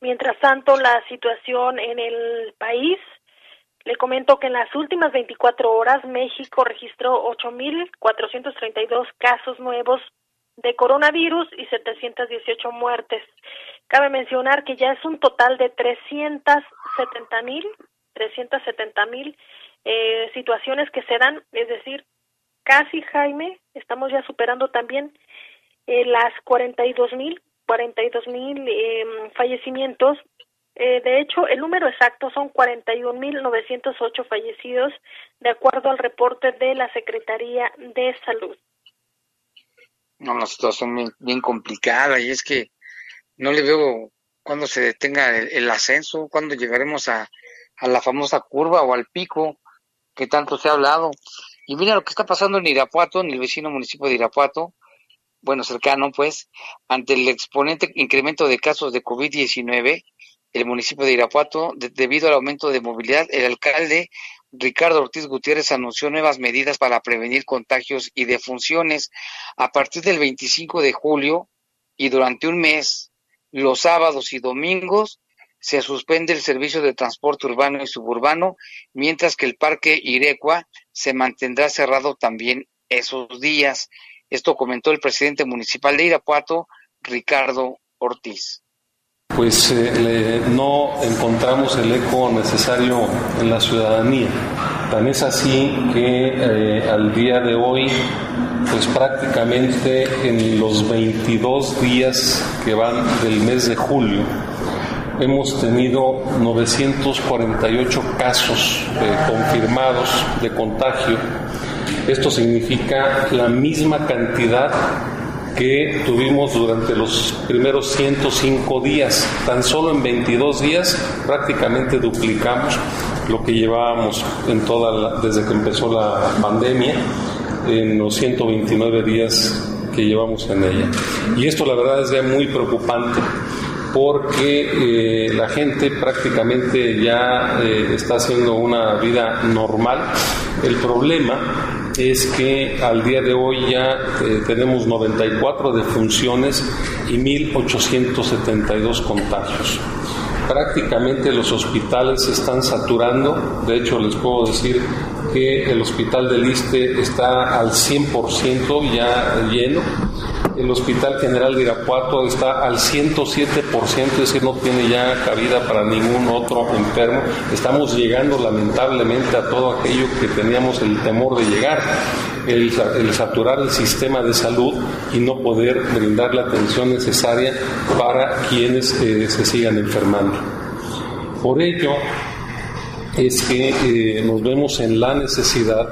Mientras tanto, la situación en el país, le comento que en las últimas 24 horas México registró 8.432 casos nuevos de coronavirus y 718 muertes. Cabe mencionar que ya es un total de 370 mil, 370 mil eh, situaciones que se dan, es decir, casi Jaime, estamos ya superando también eh, las 42 mil, 42 mil eh, fallecimientos. Eh, de hecho, el número exacto son 41.908 fallecidos, de acuerdo al reporte de la Secretaría de Salud. No, una situación bien, complicada y es que no le veo cuándo se detenga el, el ascenso, cuándo llegaremos a, a la famosa curva o al pico que tanto se ha hablado. Y mira lo que está pasando en Irapuato, en el vecino municipio de Irapuato, bueno, cercano pues, ante el exponente incremento de casos de COVID-19, el municipio de Irapuato, de- debido al aumento de movilidad, el alcalde Ricardo Ortiz Gutiérrez anunció nuevas medidas para prevenir contagios y defunciones. A partir del 25 de julio y durante un mes, los sábados y domingos, se suspende el servicio de transporte urbano y suburbano, mientras que el parque Irecua se mantendrá cerrado también esos días. Esto comentó el presidente municipal de Irapuato, Ricardo Ortiz. Pues eh, le- no encontramos el eco necesario en la ciudadanía. Tan es así que eh, al día de hoy, pues prácticamente en los 22 días que van del mes de julio, hemos tenido 948 casos eh, confirmados de contagio. Esto significa la misma cantidad que tuvimos durante los primeros 105 días. Tan solo en 22 días prácticamente duplicamos lo que llevábamos en toda la- desde que empezó la pandemia en los 129 días que llevamos en ella. Y esto la verdad es ya muy preocupante porque eh, la gente prácticamente ya eh, está haciendo una vida normal. El problema es que al día de hoy ya eh, tenemos 94 defunciones y 1.872 contagios. Prácticamente los hospitales se están saturando, de hecho les puedo decir que el hospital del Iste está al 100% ya lleno, el Hospital General de Irapuato está al 107%, es decir, no tiene ya cabida para ningún otro enfermo. Estamos llegando lamentablemente a todo aquello que teníamos el temor de llegar, el, sa- el saturar el sistema de salud y no poder brindar la atención necesaria para quienes eh, se sigan enfermando. Por ello es que eh, nos vemos en la necesidad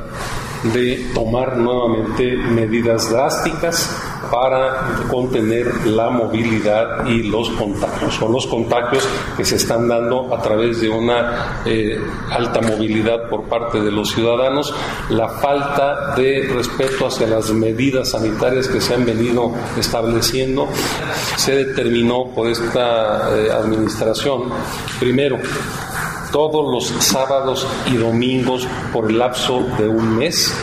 de tomar nuevamente medidas drásticas para contener la movilidad y los contagios, o los contagios que se están dando a través de una eh, alta movilidad por parte de los ciudadanos, la falta de respeto hacia las medidas sanitarias que se han venido estableciendo, se determinó por esta eh, administración, primero, todos los sábados y domingos por el lapso de un mes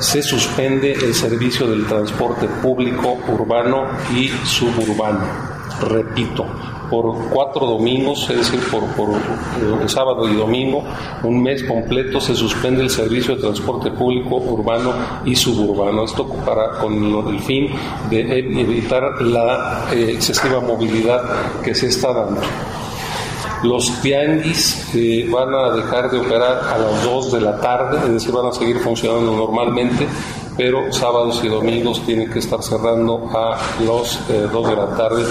se suspende el servicio del transporte público urbano y suburbano. Repito, por cuatro domingos, es decir, por, sábado y domingo, un mes completo se suspende el servicio de transporte público urbano y suburbano. Esto para, con el fin de evitar la eh, excesiva movilidad que se está dando. Los tianguis eh, van a dejar de operar a las 2 de la tarde, es decir, van a seguir funcionando normalmente, pero sábados y domingos tienen que estar cerrando a las 2 de la tarde.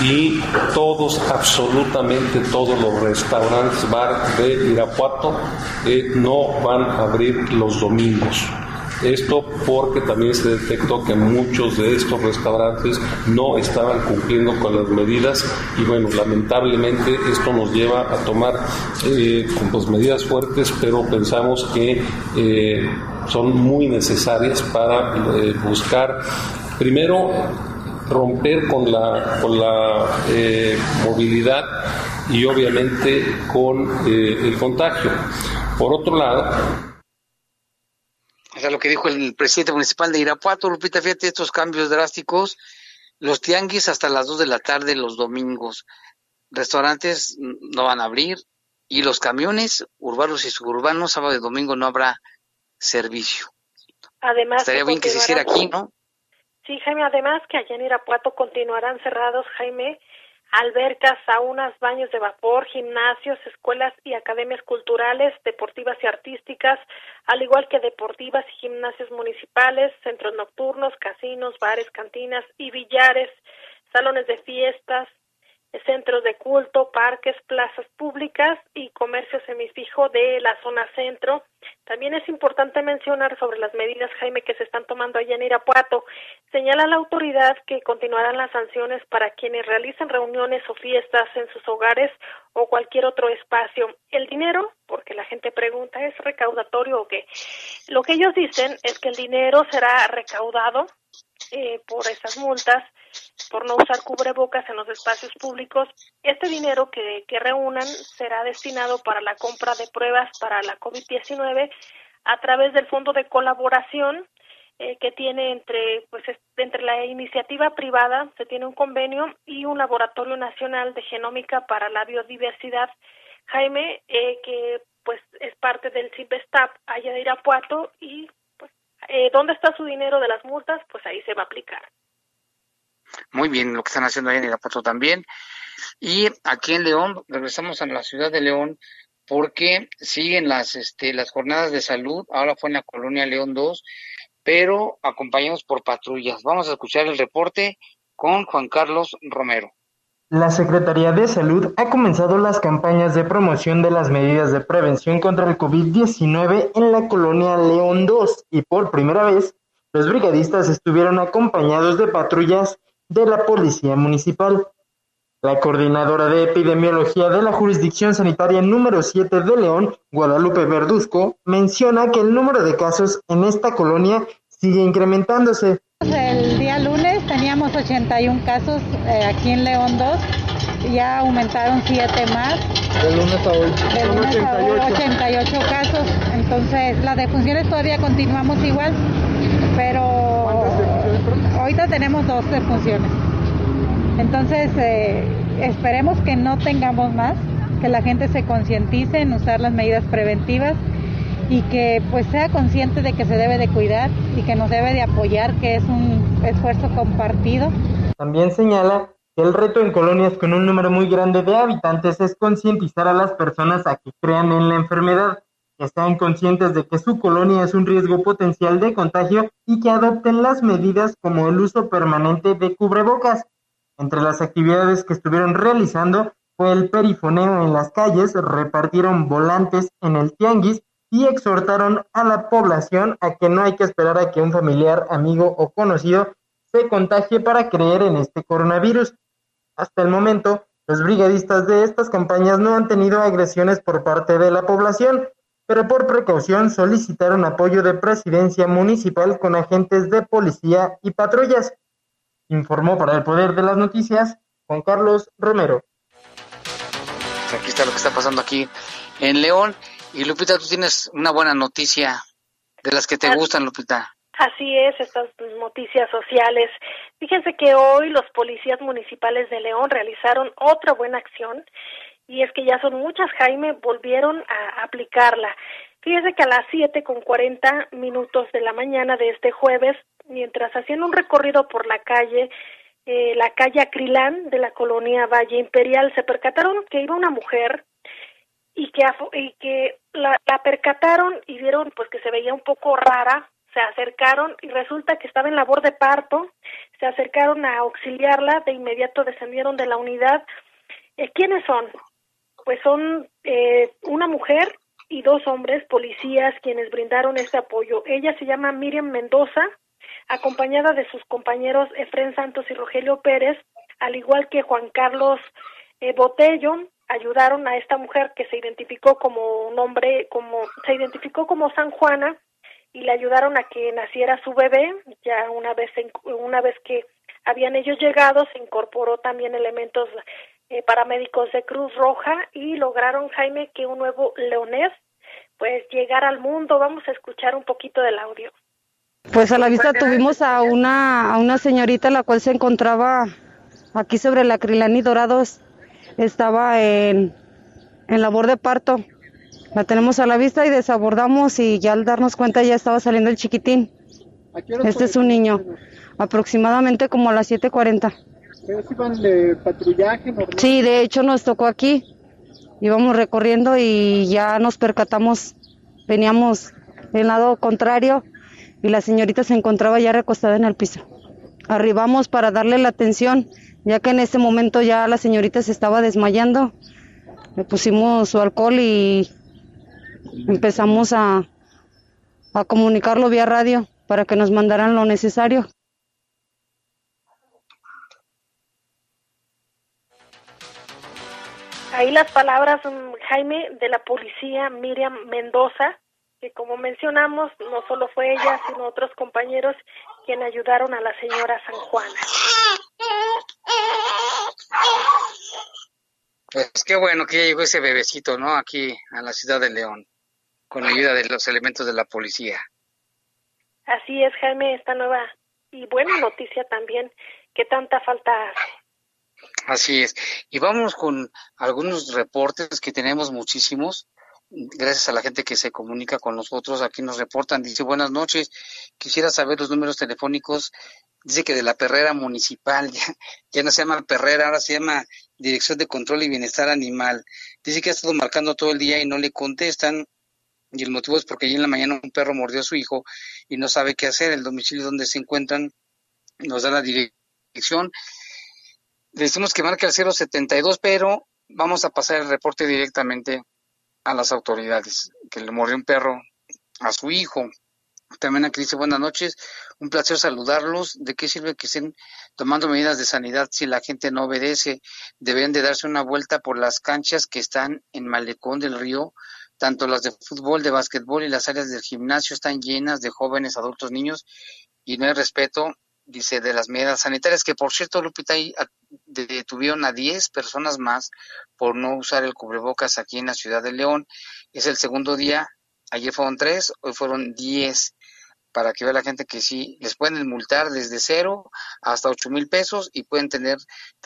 Y todos, absolutamente todos los restaurantes, bar de Irapuato eh, no van a abrir los domingos. Esto porque también se detectó que muchos de estos restaurantes no estaban cumpliendo con las medidas y bueno, lamentablemente esto nos lleva a tomar eh, pues, medidas fuertes, pero pensamos que eh, son muy necesarias para eh, buscar, primero, romper con la, con la eh, movilidad y obviamente con el contagio. Por otro lado, O sea, lo que dijo el presidente municipal de Irapuato, Lupita, fíjate estos cambios drásticos. Los tianguis hasta las 2 de la tarde los domingos. Restaurantes no van a abrir y los camiones urbanos y suburbanos sábado y domingo no habrá servicio. Además, Estaría bien que se hiciera aquí, ¿no? Sí, Jaime, además que allá en Irapuato continuarán cerrados, Jaime, albercas, saunas, baños de vapor, gimnasios, escuelas y academias culturales, deportivas y artísticas, al igual que deportivas y gimnasios municipales, centros nocturnos, casinos, bares, cantinas y billares, salones de fiestas, centros de culto, parques, plazas públicas y comercio semifijo de la zona centro. También es importante mencionar sobre las medidas, Jaime, que se están tomando allá en Irapuato. Señala la autoridad que continuarán las sanciones para quienes realicen reuniones o fiestas en sus hogares o cualquier otro espacio. El dinero, porque la gente pregunta, ¿es recaudatorio o qué? Lo que ellos dicen es que el dinero será recaudado eh, por esas multas por no usar cubrebocas en los espacios públicos. Este dinero que, que reúnan será destinado para la compra de pruebas para la COVID-19 a través del Fondo de Colaboración eh, que tiene entre pues es- entre la iniciativa privada se tiene un convenio y un laboratorio nacional de genómica para la biodiversidad. Jaime eh, que pues es parte del CIPESTAP allá de Irapuato y pues eh, dónde está su dinero de las multas pues ahí se va a aplicar Muy bien lo que están haciendo ahí en Irapuato también. Y aquí en León, regresamos a la ciudad de León porque siguen las, este, las jornadas de salud. Ahora fue en la colonia León 2, pero acompañados por patrullas. Vamos a escuchar el reporte con Juan Carlos Romero. La Secretaría de Salud ha comenzado las campañas de promoción de las medidas de prevención contra el COVID-19 en la colonia León 2 y por primera vez los brigadistas estuvieron acompañados de patrullas de la Policía Municipal. La coordinadora de epidemiología de la jurisdicción sanitaria número 7 de León, Guadalupe Verduzco, menciona que el número de casos en esta colonia sigue incrementándose. El día lunes teníamos 81 casos eh, aquí en León 2, ya aumentaron 7 más. De lunes a hoy. De lunes a hoy 88. 88 casos, entonces las defunciones todavía continuamos igual, pero ahorita tenemos dos defunciones. Entonces eh, esperemos que no tengamos más, que la gente se concientice en usar las medidas preventivas y que pues sea consciente de que se debe de cuidar y que nos debe de apoyar, que es un esfuerzo compartido. También señala que el reto en colonias con un número muy grande de habitantes es concientizar a las personas a que crean en la enfermedad, sean conscientes de que su colonia es un riesgo potencial de contagio y que adopten las medidas como el uso permanente de cubrebocas. Entre las actividades que estuvieron realizando fue el perifoneo en las calles, repartieron volantes en el tianguis y exhortaron a la población a que no hay que esperar a que un familiar, amigo o conocido se contagie para creer en este coronavirus. Hasta el momento, los brigadistas de estas campañas no han tenido agresiones por parte de la población, pero por precaución solicitaron apoyo de presidencia municipal con agentes de policía y patrullas. Informó para el Poder de las Noticias Juan Carlos Romero. Pues Aquí está lo que está pasando aquí en León. Y Lupita, tú tienes una buena noticia de las que te gustan, Lupita. Así es, estas noticias sociales. Fíjense que hoy los policías municipales de León realizaron otra buena acción y es que ya son muchas, Jaime, volvieron a aplicarla. Fíjense que a las siete con cuarenta minutos de la mañana de este jueves, mientras hacían un recorrido por la calle, eh, la calle Acrilán de la colonia Valle Imperial, se percataron que iba una mujer y que, y que la, la percataron y vieron pues que se veía un poco rara, se acercaron y resulta que estaba en labor de parto, se acercaron a auxiliarla, de inmediato descendieron de la unidad. Eh, ¿Quiénes son? Pues son eh, una mujer y dos hombres policías quienes brindaron este apoyo. Ella se llama Miriam Mendoza, acompañada de sus compañeros Efren Santos y Rogelio Pérez, al igual que Juan Carlos eh, Botello, ayudaron a esta mujer que se identificó como un hombre, como se identificó como San Juana y le ayudaron a que naciera su bebé. Ya una vez una vez que habían ellos llegado, se incorporó también elementos eh, paramédicos de Cruz Roja y lograron Jaime que un nuevo leonés pues llegara al mundo. Vamos a escuchar un poquito del audio. Pues a la vista tuvimos a una, a una señorita la cual se encontraba aquí sobre la Acrilani Dorados, estaba en, en labor de parto. La tenemos a la vista y desabordamos y ya al darnos cuenta ya estaba saliendo el chiquitín. Este es un niño, aproximadamente como a las 7.40. ¿Ustedes iban de? Sí, de hecho nos tocó aquí. Íbamos recorriendo y ya nos percatamos, veníamos del lado contrario y la señorita se encontraba ya recostada en el piso. arribamos para darle la atención, ya que en ese momento ya la señorita se estaba desmayando. Le pusimos su alcohol y empezamos a comunicarlo vía radio para que nos mandaran lo necesario. Ahí las palabras, mm, Jaime, de la policía Miriam Mendoza, que como mencionamos, no solo fue ella, sino otros compañeros quienes ayudaron a la señora San Juana. Pues qué bueno que ya llegó ese bebecito, ¿no? Aquí a la ciudad de León, con la ayuda de los elementos de la policía. Así es, Jaime, esta nueva y buena noticia también, que tanta falta hace. Así es. Y vamos con algunos reportes que tenemos muchísimos. Gracias a la gente que se comunica con nosotros, aquí nos reportan, dice buenas noches, quisiera saber los números telefónicos, dice que de la perrera municipal, [LAUGHS] ya, ya no se llama perrera, ahora se llama Dirección de Control y Bienestar Animal. Dice que ha estado marcando todo el día y no le contestan, y el motivo es porque ayer en la mañana un perro mordió a su hijo y no sabe qué hacer, el domicilio donde se encuentran nos da la dirección decimos que marque el 072, pero vamos a pasar el reporte directamente a las autoridades, que le mordió un perro a su hijo. También aquí dice buenas noches, un placer saludarlos. ¿De qué sirve que estén tomando medidas de sanidad si la gente no obedece? Deben de darse una vuelta por las canchas que están en Malecón del Río, tanto las de fútbol, de básquetbol y las áreas del gimnasio están llenas de jóvenes, adultos, niños y no hay respeto dice, de las medidas sanitarias, que por cierto, Lupita, a- detuvieron a 10 personas más por no usar el cubrebocas aquí en la ciudad de León. Es el segundo día, ayer fueron 3, hoy fueron 10, para que vea la gente que sí, les pueden multar desde cero hasta 8 mil pesos y pueden tener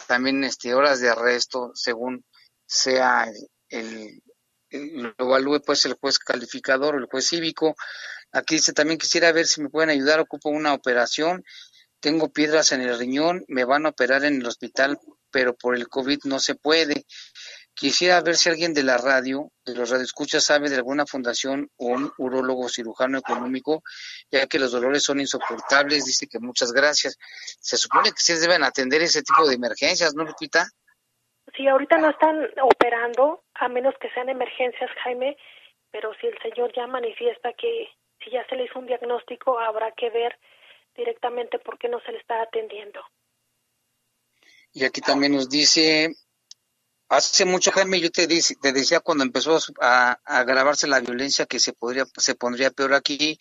también este, horas de arresto según sea el- el- lo evalúe pues el juez calificador o el juez cívico. Aquí dice también quisiera ver si me pueden ayudar, ocupo una operación tengo piedras en el riñón, me van a operar en el hospital, pero por el COVID no se puede. Quisiera ver si alguien de la radio, de los radioescuchas, sabe de alguna fundación o un urólogo cirujano económico, ya que los dolores son insoportables. Dice que muchas gracias. Se supone que sí deben atender ese tipo de emergencias, ¿no, Lupita? Sí, ahorita no están operando, a menos que sean emergencias, Jaime, pero si el señor ya manifiesta que si ya se le hizo un diagnóstico, habrá que ver directamente por qué no se le está atendiendo. Y aquí también nos dice, hace mucho, Jaime, yo te, te decía cuando empezó a, a agravarse la violencia que se podría, se pondría peor aquí,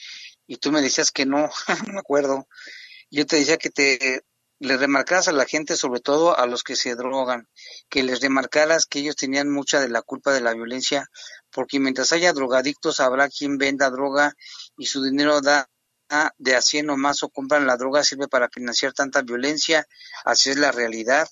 y tú me decías que no, [LAUGHS] no me acuerdo. Yo te decía que te le remarcaras a la gente, sobre todo a los que se drogan, que les remarcaras que ellos tenían mucha de la culpa de la violencia, porque mientras haya drogadictos habrá quien venda droga y su dinero da de a 100 o más o compran la droga sirve para financiar tanta violencia, así es la realidad.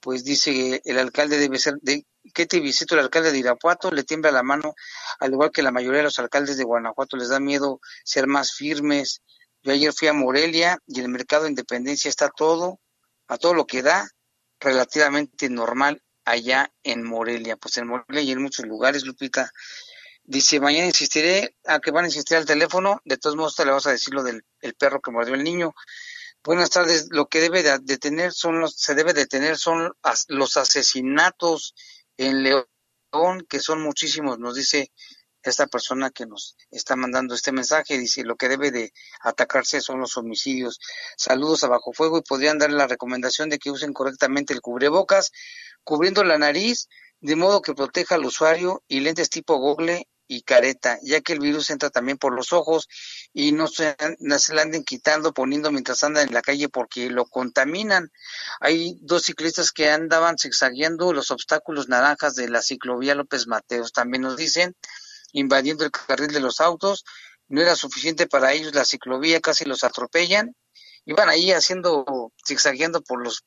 Pues dice el alcalde debe ser de ¿qué te visito el alcalde de Irapuato? Le tiembla la mano, al igual que la mayoría de los alcaldes de Guanajuato les da miedo ser más firmes. Yo ayer fui a Morelia y el mercado de Independencia está todo, a todo lo que da, relativamente normal allá en Morelia. Pues en Morelia y en muchos lugares, Lupita. Dice, mañana insistiré a que van a insistir al teléfono, de todos modos te le vas a decir lo del el perro que mordió el niño. Buenas tardes, lo que debe de detener son los, se debe detener son los asesinatos en León, que son muchísimos, nos dice esta persona que nos está mandando este mensaje, dice, lo que debe de atacarse son los homicidios. Saludos a Bajo Fuego y podrían darle la recomendación de que usen correctamente el cubrebocas, cubriendo la nariz, de modo que proteja al usuario y lentes tipo gogle y careta, ya que el virus entra también por los ojos y no se, no la anden quitando, poniendo mientras andan en la calle porque lo contaminan. Hay dos ciclistas que andaban zigzagueando los obstáculos naranjas de la ciclovía López Mateos, también nos dicen, invadiendo el carril de los autos, no era suficiente para ellos la ciclovía, casi los atropellan, iban ahí haciendo, zigzagueando por los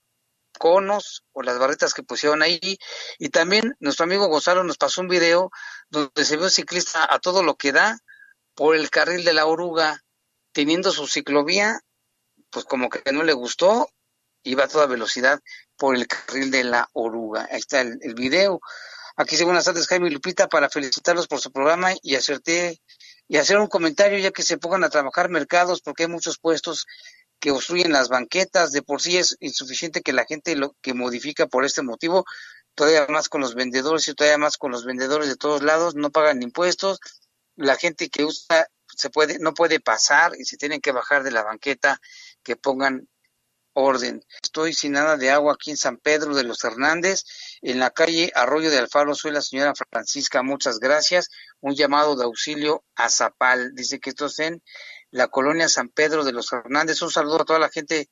conos o las barretas que pusieron ahí. Y también nuestro amigo Gonzalo nos pasó un video donde se ve un ciclista a todo lo que da por el carril de la oruga, teniendo su ciclovía, pues como que no le gustó, iba a toda velocidad por el carril de la oruga. Ahí está el, video. Aquí dice buenas tardes Jaime Lupita para felicitarlos por su programa y hacerte y hacer un comentario ya que se pongan a trabajar mercados porque hay muchos puestos que obstruyen las banquetas, de por sí es insuficiente que la gente lo que modifica por este motivo, todavía más con los vendedores y todavía más con los vendedores de todos lados, no pagan impuestos, la gente que usa se puede no puede pasar y se tienen que bajar de la banqueta, que pongan orden. Estoy sin nada de agua aquí en San Pedro de los Hernández, en la calle Arroyo de Alfaro. Soy la señora Francisca, muchas gracias. Un llamado de auxilio a Zapal. Dice que esto es en la colonia San Pedro de los Hernández. Un saludo a toda la gente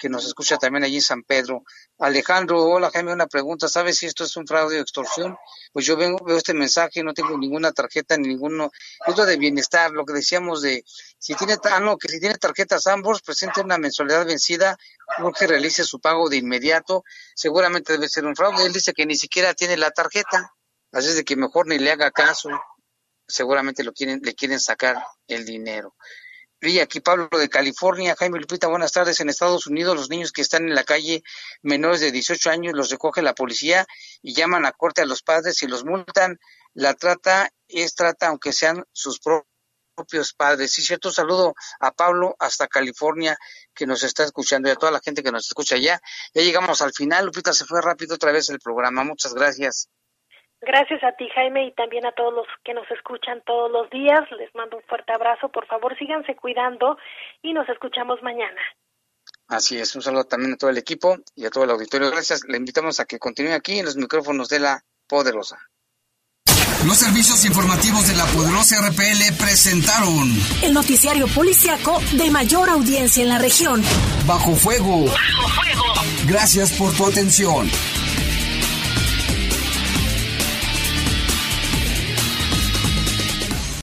que nos escucha también allí en San Pedro. Alejandro, hola Jaime, una pregunta. ¿Sabes si esto es un fraude o extorsión? Pues yo vengo, veo este mensaje y no tengo ninguna tarjeta ni ninguno. Es lo de bienestar, lo que decíamos de si tiene, ah, no, que si tiene tarjetas ambos, presente una mensualidad vencida, que realice su pago de inmediato. Seguramente debe ser un fraude. Él dice que ni siquiera tiene la tarjeta. Así es de que mejor ni le haga caso. Seguramente lo quieren, le quieren sacar el dinero. Y aquí Pablo de California, Jaime Lupita, buenas tardes. En Estados Unidos, los niños que están en la calle menores de 18 años los recoge la policía y llaman a corte a los padres y los multan. La trata es trata, aunque sean sus propios padres. Sí, cierto, saludo a Pablo hasta California que nos está escuchando y a toda la gente que nos escucha allá. Ya llegamos al final, Lupita, se fue rápido otra vez el programa. Muchas gracias. Gracias a ti, Jaime, y también a todos los que nos escuchan todos los días. Les mando un fuerte abrazo. Por favor, síganse cuidando y nos escuchamos mañana. Así es, un saludo también a todo el equipo y a todo el auditorio. Gracias. Le invitamos a que continúe aquí en los micrófonos de la Poderosa. Los servicios informativos de la Poderosa RPL presentaron el noticiario policiaco de mayor audiencia en la región. Bajo fuego. Bajo fuego. Gracias por tu atención.